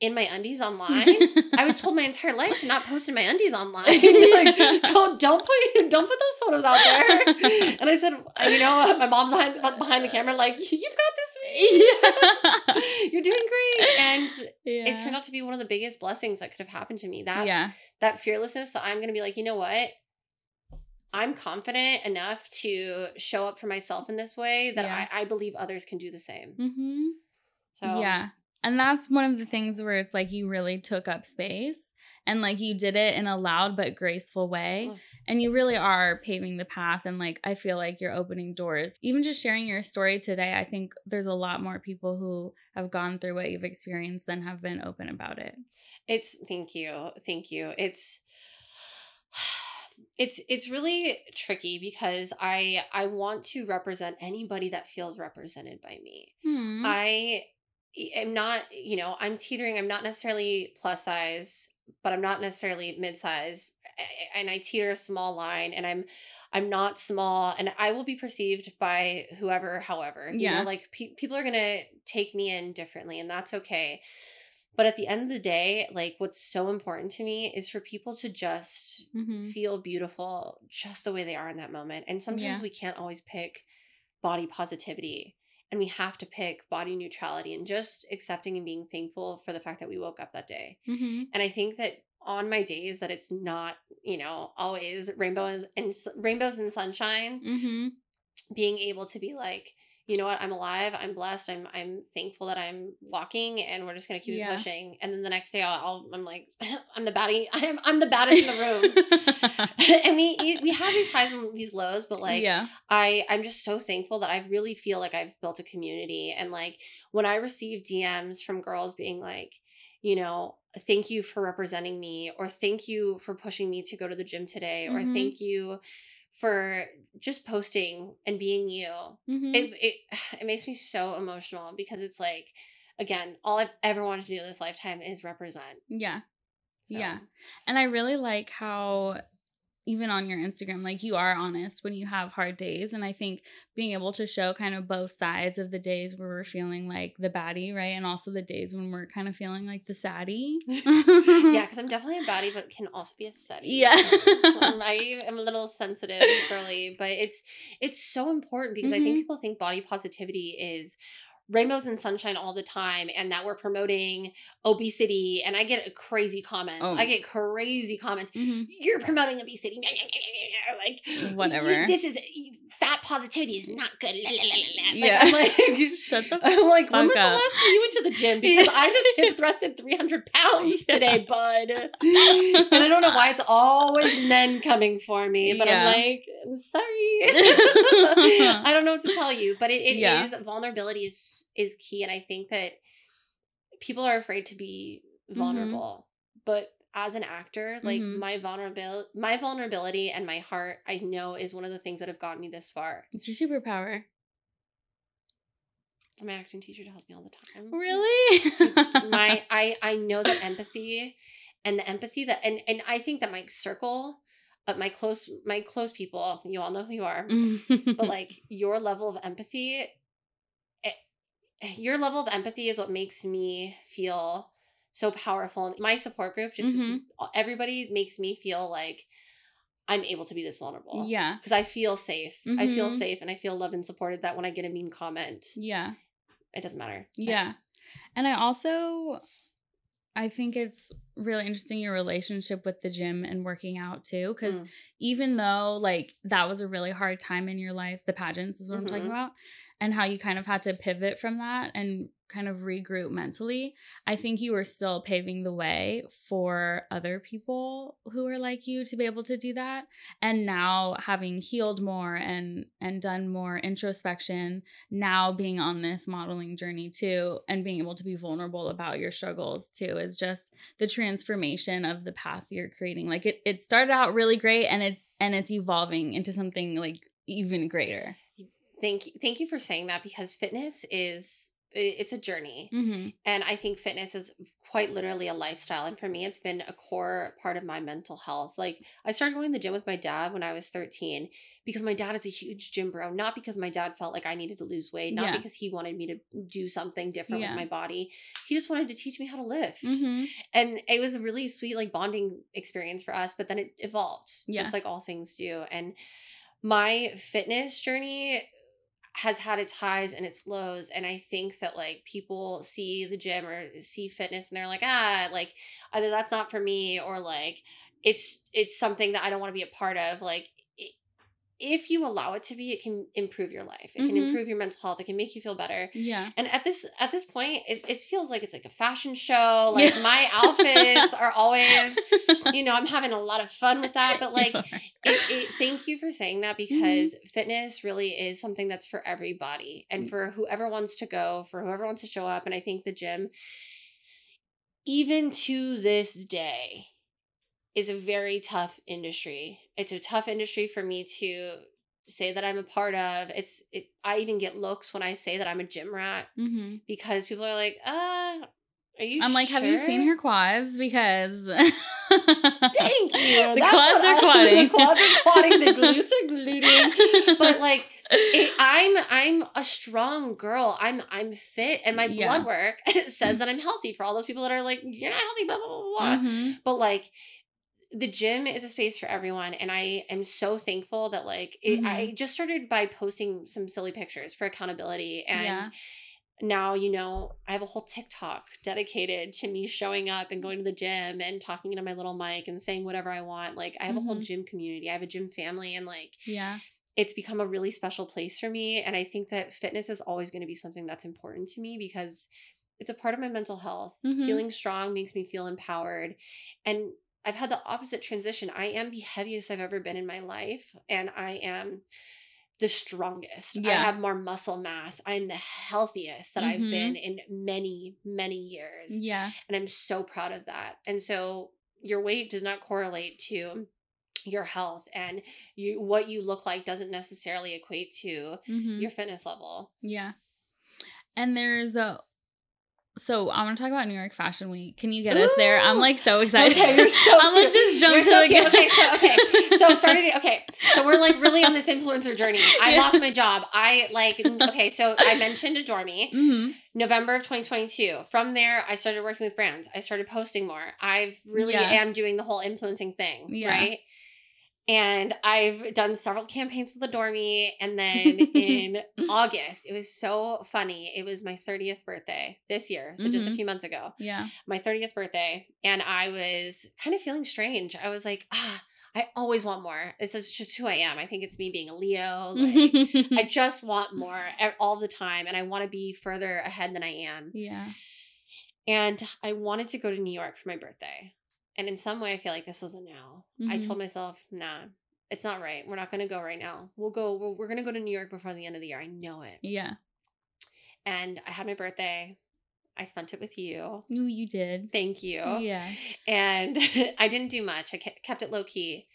in my undies online? I was told my entire life to not post in my undies online. like, don't don't put don't put those photos out there. And I said, you know, my mom's behind behind the camera, like, you've got this. yeah. You're doing great. And yeah. it turned out to be one of the biggest blessings that could have happened to me. That yeah. that fearlessness that I'm gonna be like, you know what? I'm confident enough to show up for myself in this way that Yeah. I, I believe others can do the same. Mm-hmm. So Yeah. And that's one of the things where it's like you really took up space and like you did it in a loud but graceful way. Oh. And you really are paving the path. And like I feel like you're opening doors. Even just sharing your story today, I think there's a lot more people who have gone through what you've experienced and have been open about it. It's thank you. Thank you. It's it's it's really tricky because I I want to represent anybody that feels represented by me. Hmm. I am not, you know, I'm teetering. I'm not necessarily plus size, but I'm not necessarily mid size, and I teeter a small line. And I'm, I'm not small, and I will be perceived by whoever, however. You Yeah. know, like pe- people are gonna take me in differently, and that's okay. But at the end of the day, like what's so important to me is for people to just Mhm. feel beautiful just the way they are in that moment. And sometimes Yeah. we can't always pick body positivity and we have to pick body neutrality and just accepting and being thankful for the fact that we woke up that day. Mhm. And I think that on my days that it's not, you know, always rainbows and s- rainbows and sunshine, Mhm. being able to be like, you know what, I'm alive, I'm blessed, I'm I'm thankful that I'm walking and we're just gonna keep Yeah. it pushing. And then the next day I'll, I'll I'm like, I'm the baddie, I'm I'm the baddest in the room. and we we have these highs and these lows, but like yeah. I I'm just so thankful that I really feel like I've built a community and like when I receive DMs from girls being like, you know, thank you for representing me or thank you for pushing me to go to the gym today or Mhm. thank you for just posting and being you. Mhm. It it it makes me so emotional because it's like again, all I've ever wanted to do in this lifetime is represent. yeah. So, Yeah. And I really like how even on your Instagram, like you are honest when you have hard days. And I think being able to show kind of both sides of the days where we're feeling like the baddie, right? And also the days when we're kind of feeling like the saddie. yeah, because I'm definitely a baddie, but can also be a saddie. Yeah. Um, I am a little sensitive, girly, but it's it's so important because I Mhm. think people think body positivity is rainbows and sunshine all the time, and that we're promoting obesity. And I get crazy comments. Oh. I get crazy comments. Mhm. You're promoting obesity, like Whatever. This is fat positivity is not good. La, la, la. Like, Yeah. I'm like, Shut the I'm like, when was the last time you went to the gym? Because I just hip thrusted 300 pounds Yeah. today, bud. And I don't know why it's always men coming for me, but Yeah. I'm like, I'm sorry. I don't know what to tell you, but it, it is Yeah. vulnerability is is key, and I think that people are afraid to be Mm-hmm. vulnerable. But as an actor, like Mhm. my vulnerability, my vulnerability and my heart, I know is one of the things that have gotten me this far. It's your superpower. My acting teacher tells me all the time. Really? my I I know that empathy and the empathy that and and I think that my circle of my close my close people, you all know who you are, but like your level of empathy it, your level of empathy is what makes me feel so powerful. And my support group just Mhm. everybody makes me feel like I'm able to be this vulnerable. yeah. Because I feel safe. I feel Mhm. safe and I feel loved and supported that when I get a mean comment, Yeah. it doesn't matter. Yeah. And I also I think it's really interesting your relationship with the gym and working out too cuz Mm. even though like that was a really hard time in your life, the pageants is what I'm talking Mhm. about, and how you kind of had to pivot from that and kind of regroup mentally, I think you were still paving the way for other people who are like you to be able to do that. And now having healed more and and done more introspection, now being on this modeling journey too and being able to be vulnerable about your struggles too is just the transformation of the path you're creating. Like it it started out really great and it's and it's evolving into something like even greater. Thank you. Thank you for saying that because fitness is it's a journey. Mm-hmm. And I think fitness is quite literally a lifestyle. And for me, it's been a core part of my mental health. Like, I started going to the gym with my dad when I was 13 because my dad is a huge gym bro. Not because my dad felt like I needed to lose weight, not Yeah. because he wanted me to do something different Yeah. with my body. He just wanted to teach me how to lift. Mm-hmm. And it was a really sweet, like, bonding experience for us. But then it evolved, Yeah. just like all things do. And my fitness journey has had its highs and its lows and i think that like people see the gym or see fitness and they're like ah like either that's not for me or like it's it's something that i don't want to be a part of like if you allow it to be, it can improve your life. It can Mhm. improve your mental health. It can make you feel better. Yeah. And at this at this point, it, it feels like it's like a fashion show. Like Yeah. my outfits are always, you know, I'm having a lot of fun with that. But like, it, it, thank you for saying that because fitness really is something that's for everybody and Mm. for whoever wants to go, for whoever wants to show up. And I think the gym, even to this day, is a very tough industry. It's a tough industry for me to say that I'm a part of. It's it, I even get looks when I say that I'm a gym rat Mhm. because people are like, "Uh, are you?" I'm like, have you seen her quads? Because Thank you. The That's quads are I- quadding. The quads are quadding. The glutes are gluting. But like, it, I'm I'm a strong girl. I'm I'm fit, and my Yeah. blood work says that I'm healthy. For all those people that are like, "You're not healthy," blah blah blah blah. Mhm. But like. The gym is a space for everyone, and I am so thankful that like it, Mm-hmm. I just started by posting some silly pictures for accountability, and Yeah. now you know i have a whole tiktok dedicated to me showing up and going to the gym and talking into my little mic and saying whatever i want like i have a whole Mhm. gym community i have a gym family and like Yeah. it's become a really special place for me and i think that fitness is always going to be something that's important to me because it's a part of my mental health Mhm. feeling strong makes me feel empowered and i've had the opposite transition i am the heaviest i've ever been in my life and i am the strongest. I have more muscle mass. I'm the healthiest that I've Mhm. been in many, many years. Yeah. And I'm so proud of that. And so your weight does not correlate to your health and you what you look like doesn't necessarily equate to Mhm. your fitness level. Yeah. And there's a so I want to talk about New York Fashion Week. Can you get us there? I'm like so excited. Okay, you're so Um, let's just jump You're to so the cute. Okay, so okay. So started okay. So we're like really on this influencer journey. I Yeah. lost my job. I like okay, so I mentioned Adore Me. hmm November of 2022. From there, I started working with brands. I started posting more. I've really Yeah. am doing the whole influencing thing, Yeah. right? And I've done several campaigns with Adore Me. And then in August, it was so funny. It was my 30th birthday this year. So just a Mhm. few months ago Yeah. my 30th birthday and I was kind of feeling strange. I was like, ah, I always want more. This is just who I am. I think it's me being a Leo. Like, I just want more all the time and I want to be further ahead than I am. yeah. And I wanted to go to New York for my birthday. And in some way, I feel like this was a no. I Mhm. told myself, nah, it's not right. We're not going to go right now. We'll go, we're, we're going to go to New York before the end of the year. I know it. Yeah. And I had my birthday. I spent it with you. Ooh, you did. Thank you. Yeah. And I didn't do much. I kept it low key.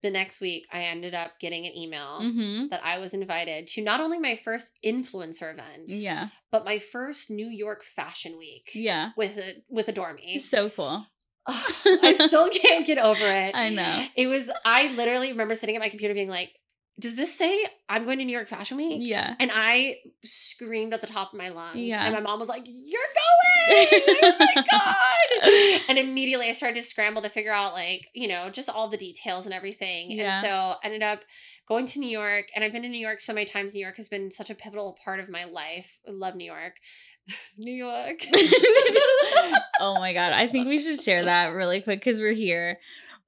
The next week, I ended up getting an email Mm-hmm. that I was invited to not only my first influencer event, Yeah. but my first New York Fashion Week Yeah. with a with Adore Me. So cool. I still can't get over it. I know. It was. I literally remember sitting at my computer being like, "Does this say I'm going to New York Fashion Week?" Yeah. And I screamed at the top of my lungs. Yeah. And my mom was like, You're going! oh my God! And immediately I started to scramble to figure out, like, you know, just all the details and everything. Yeah. And so I ended up going to New York. And I've been to New York so many times. New York has been such a pivotal part of my life. I love New York. New York. oh my god. I think we should share that really quick because we're here.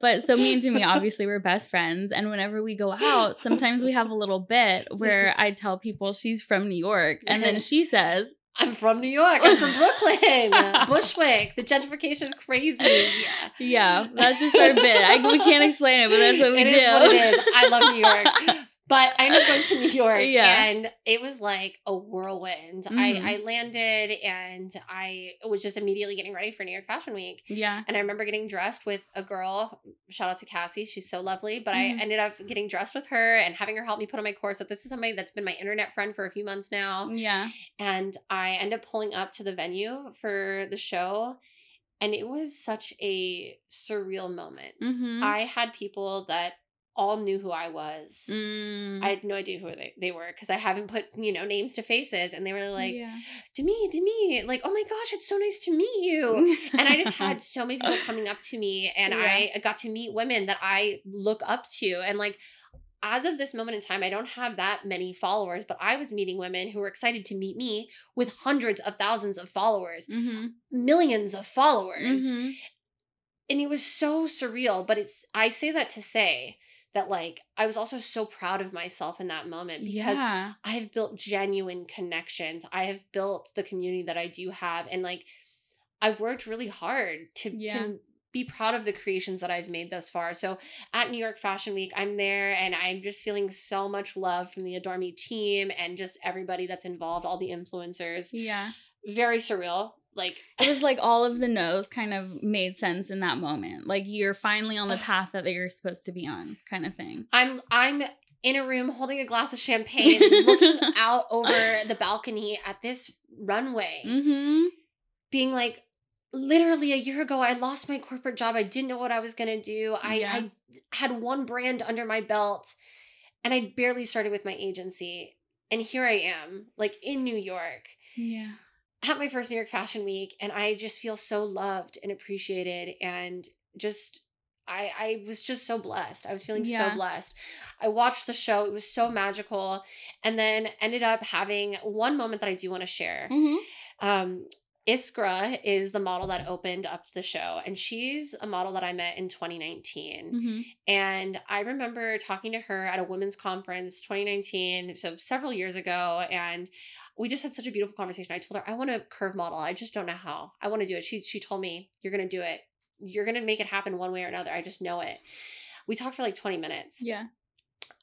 But so me and Demi, obviously, we're best friends. And whenever we go out, sometimes we have a little bit where I tell people she's from New York. And then she says, I'm from New York. I'm from Brooklyn. Bushwick. The gentrification is crazy. Yeah. Yeah, that's just our bit. I, we can't explain it, but that's what we It do. is what it is. I love New York. But I ended up going to New York Yeah. and it was like a whirlwind. Mhm. I, I landed and I was just immediately getting ready for New York Fashion Week. Yeah. And I remember getting dressed with a girl. Shout out to Cassie. She's so lovely. But Mhm. I ended up getting dressed with her and having her help me put on my corset. This is somebody that's been my internet friend for a few months now. Yeah. And I ended up pulling up to the venue for the show. And it was such a surreal moment. Mhm. I had people that all knew who I was. Mm. I had no idea who they, they were because I haven't put, you know, names to faces. And they were like, yeah. to me!" like, oh my gosh, it's so nice to meet you. And I just had so many people coming up to me, and Yeah. I got to meet women that I look up to. And like, as of this moment in time, I don't have that many followers, but I was meeting women who were excited to meet me with hundreds of thousands of followers, mm-hmm. millions of followers. Mm-hmm. And it was so surreal. But it's, I say that to say that like I was also so proud of myself in that moment because yeah. I have built genuine connections. I have built the community that I do have and like I've worked really hard to Yeah. to be proud of the creations that I've made thus far. So at New York Fashion Week, I'm there and I'm just feeling so much love from the Adore Me team and just everybody that's involved, all the influencers. Yeah. Very surreal. Like It was like all of the no's kind of made sense in that moment. Like you're finally on the path that you're supposed to be on, kind of thing. I'm I'm in a room holding a glass of champagne, looking out over the balcony at this runway, Mm-hmm. being like, literally a year ago, I lost my corporate job. I didn't know what I was gonna do. I, Yeah. I had one brand under my belt, and I barely started with my agency. And here I am, like in New York, Yeah. At my first New York Fashion Week, and I just feel so loved and appreciated, and just I I was just so blessed. I was feeling Yeah. so blessed. I watched the show; it was so magical, and then ended up having one moment that I do want to share. Mm-hmm. Um, Iskra is the model that opened up the show, and she's a model that I met in 2019. Mm-hmm. And I remember talking to her at a women's conference 2019, so several years ago, and we just had such a beautiful conversation. I told her I want to curve model. I just don't know how. I want to do it. She she told me, "You're going to do it. You're going to make it happen one way or another. I just know it." We talked for like 20 minutes. Yeah.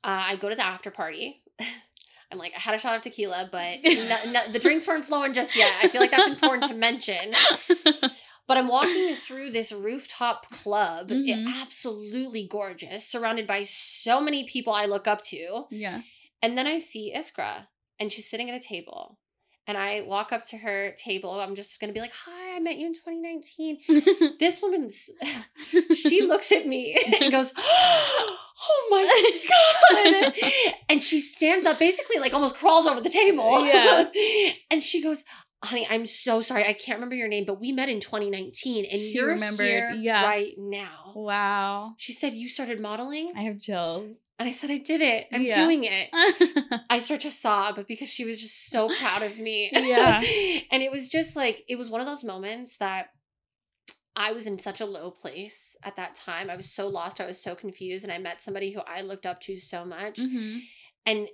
Uh, I go to the after party. I'm like, I had a shot of tequila, but no, no, the drinks weren't flowing just yet. I feel like that's important to mention. But I'm walking through this rooftop club, it- Mhm. absolutely gorgeous, surrounded by so many people I look up to. yeah. And then I see Iskra, and she's sitting at a table. And I walk up to her table. I'm just gonna be like, "Hi, I met you in 2019." This woman's, she looks at me and goes, "Oh my god!" And she stands up, basically like almost crawls over the table. Yeah. and she goes, "Honey, I'm so sorry. I can't remember your name, but we met in 2019, and She you're here yeah. right now." wow. She said, "You started modeling," I have chills. and I said, "I did it. I'm Yeah. doing it." I start to sob because she was just so proud of me. Yeah. and it was just like, it was one of those moments that I was in such a low place at that time. I was so lost. I was so confused. And I met somebody who I looked up to so much. mm-hmm. And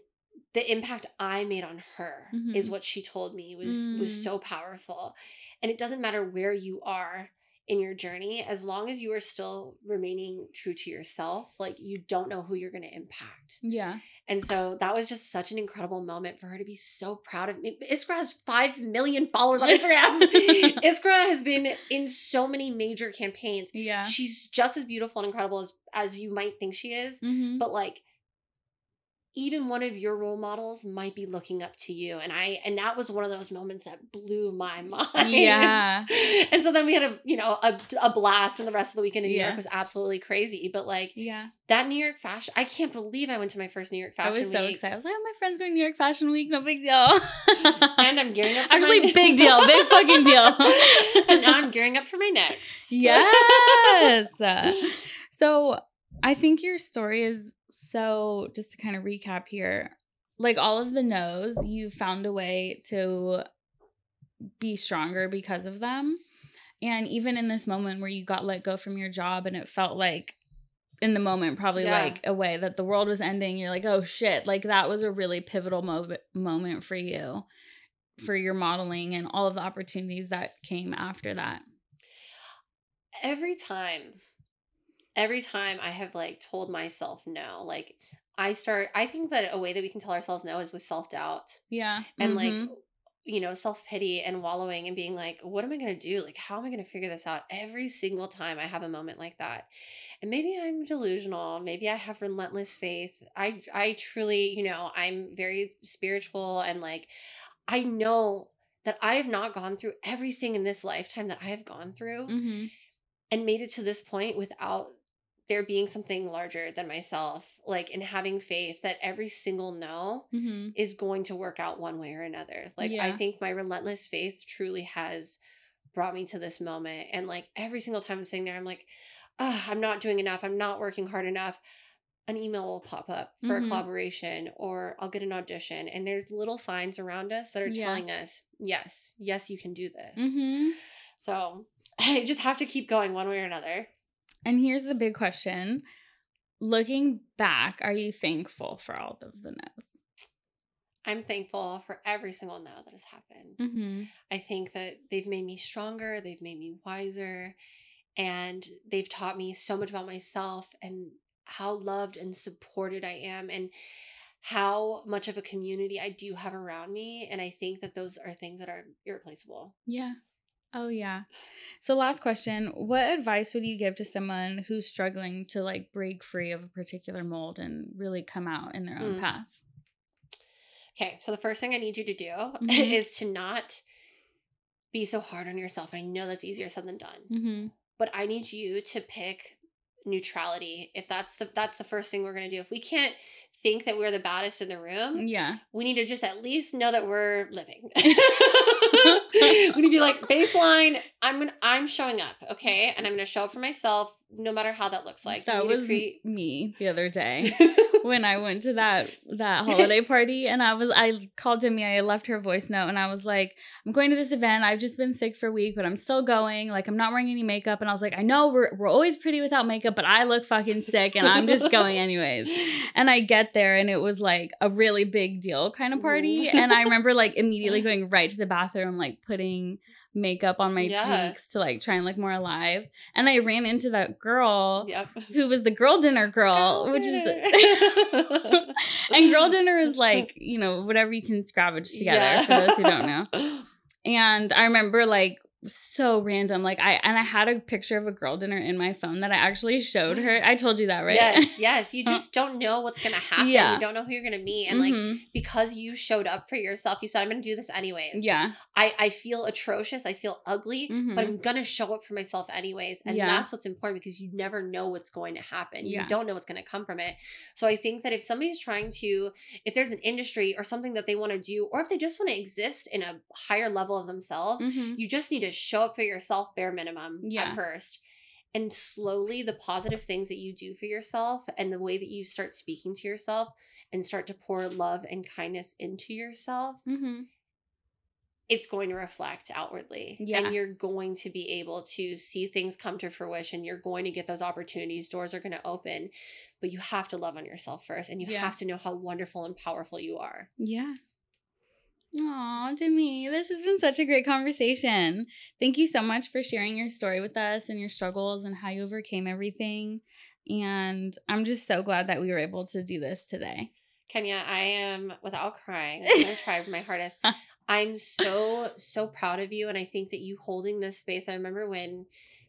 the impact I made on her is Mhm. what she told me was was Mm. so powerful. And it doesn't matter where you are in your journey as long as you are still remaining true to yourself like you don't know who you're going to impact Yeah. and so that was just such an incredible moment for her to be so proud of me. Iskra has 5 million followers on Instagram. Iskra has been in so many major campaigns. Yeah. She's just as beautiful and incredible as, as you might think she is. Mm-hmm. But like, even one of your role models might be looking up to you. And I, and that was one of those moments that blew my mind. Yeah. And so then we had a, you know, a, a blast and the rest of the weekend in New Yeah. York was absolutely crazy. But like Yeah. that New York fashion, I can't believe I went to my first New York Fashion week. I was so excited. I was like, oh, my friend's going to New York Fashion Week. No big deal. and I'm gearing up. For Actually, my- big deal. Big fucking deal. and now I'm gearing up for my next. yes. so I think your story is so, just to kind of recap here, like all of the no's, you found a way to be stronger because of them. And even in this moment where you got let go from your job and it felt like, in the moment, probably Yeah. like a way that the world was ending, you're like, oh shit, like that was a really pivotal mo- moment for you, for your modeling and all of the opportunities that came after that. every time every time i have like told myself no like i start i think that a way that we can tell ourselves no is with self-doubt Yeah. and Mhm. like you know self-pity and wallowing and being like what am i going to do like how am i going to figure this out every single time i have a moment like that and maybe i'm delusional maybe i have relentless faith i i truly you know i'm very spiritual and like i know that i have not gone through everything in this lifetime that i have gone through Mhm. and made it to this point without there being something larger than myself like in having faith that every single no Mhm. is going to work out one way or another like i think my relentless faith truly has brought me to this moment and like every single time i'm sitting there i'm like oh, i'm not doing enough i'm not working hard enough an email will pop up for Mhm. a collaboration or i'll get an audition and there's little signs around us that are Yeah. telling us yes yes you can do this Mhm. so i just have to keep going one way or another And here's the big question. looking back, are you thankful for all of the no's? I'm thankful for every single no that has happened. Mm-hmm. I think that they've made me stronger, they've made me wiser, and they've taught me so much about myself and how loved and supported I am and how much of a community I do have around me. And I think that those are things that are irreplaceable. Yeah. Oh, yeah. So, last question What advice would you give to someone who's struggling to like break free of a particular mold and really come out in their own Mm. path? Okay, so the first thing I need you to do Mhm. is to not be so hard on yourself. I know that's easier said than done. Mm-hmm. but I need you to pick neutrality. If that's the, that's the first thing we're gonna do. If we can't think that we're the baddest in the room, Yeah. we need to just at least know that we're living. we need to be like baseline. I'm gonna I'm showing up, okay, and I'm gonna show up for myself, no matter how that looks like. You that was create- me the other day. when I went to that that holiday party and I was I called Demi, I left her voice note and I was like, I'm going to this event. I've just been sick for a week, but I'm still going. Like I'm not wearing any makeup. And I was like, I know we're we're always pretty without makeup, but I look fucking sick and I'm just going anyways. And I get there and it was like a really big deal kind of party. And I remember like immediately going right to the bathroom, like putting makeup on my Yeah. cheeks to like try and look more alive. And I ran into that girl Yep. who was the girl dinner girl, which is is and girl dinner is like you know whatever you can scavenge together for those who don't know and i remember like so random like i and i had a picture of a girl dinner in my phone that i actually showed her i told you that right Yes, yes. You just don't know what's gonna happen. Yeah. You don't know who you're gonna meet. And like Mhm. because you showed up for yourself, you said, I'm gonna do this anyways. yeah I, I feel atrocious, I feel ugly, Mhm. but I'm gonna show up for myself anyways. And Yeah. that's what's important because you never know what's going to happen. Yeah. You don't know what's gonna come from it. So I think that if somebody's trying to, if there's an industry or something that they want to do, or if they just want to exist in a higher level of themselves, Mhm. you just need to show up for yourself bare minimum Yeah. at first. And slowly, the positive things that you do for yourself and the way that you start speaking to yourself and start to pour love and kindness into yourself, Mhm. it's going to reflect outwardly. Yeah. And you're going to be able to see things come to fruition. You're going to get those opportunities. Doors are going to open. But you have to love on yourself first. And you Yeah. have to know how wonderful and powerful you are. yeah Aw, Demi, this has been such a great conversation. Thank you so much for sharing your story with us and your struggles and how you overcame everything. And I'm just so glad that we were able to do this today. Kenya, I am without crying. I'm gonna try my hardest. I'm so so proud of you, and I think that you holding this space. I remember when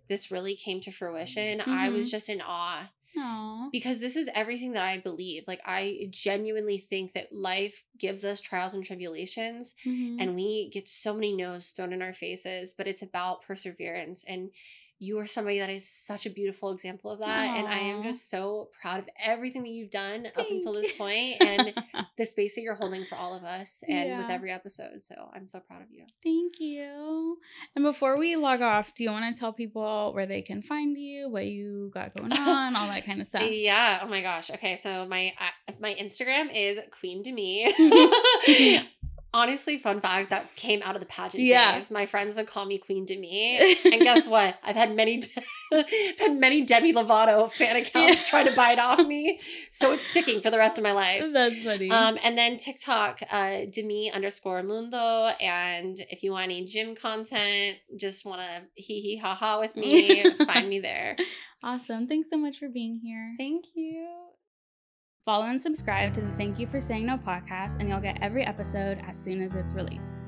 this really came to fruition. I was Mhm. just in awe Aw. because this is everything that I believe. Like I genuinely think that life gives us trials and tribulations, Mhm. and we get so many no's thrown in our faces. But it's about perseverance and. You are somebody that is such a beautiful example of that. And I am just so proud of everything that you've done up until this point and the space that you're holding for all of us and with every episode. So I'm so proud of you. Thank you. And before we log off, do you want to tell people where they can find you, what you got going on, all that kind of stuff? Yeah. Oh my gosh. Okay. So my uh, my Instagram is Queen Demi. Honestly, fun fact that came out of the pageant Yeah. days. My friends would call me Queen Demi, and guess what? I've had many, I've had many Demi Lovato fan accounts Yeah. try to buy it off me, so it's sticking for the rest of my life. That's funny. Um, and then TikTok, uh, Demi underscore Mundo. And if you want any gym content, just want to hee hee ha ha with me, find me there. awesome. Thanks so much for being here. Thank you. Follow and subscribe to the Thank You for Saying No podcast, and you'll get every episode as soon as it's released.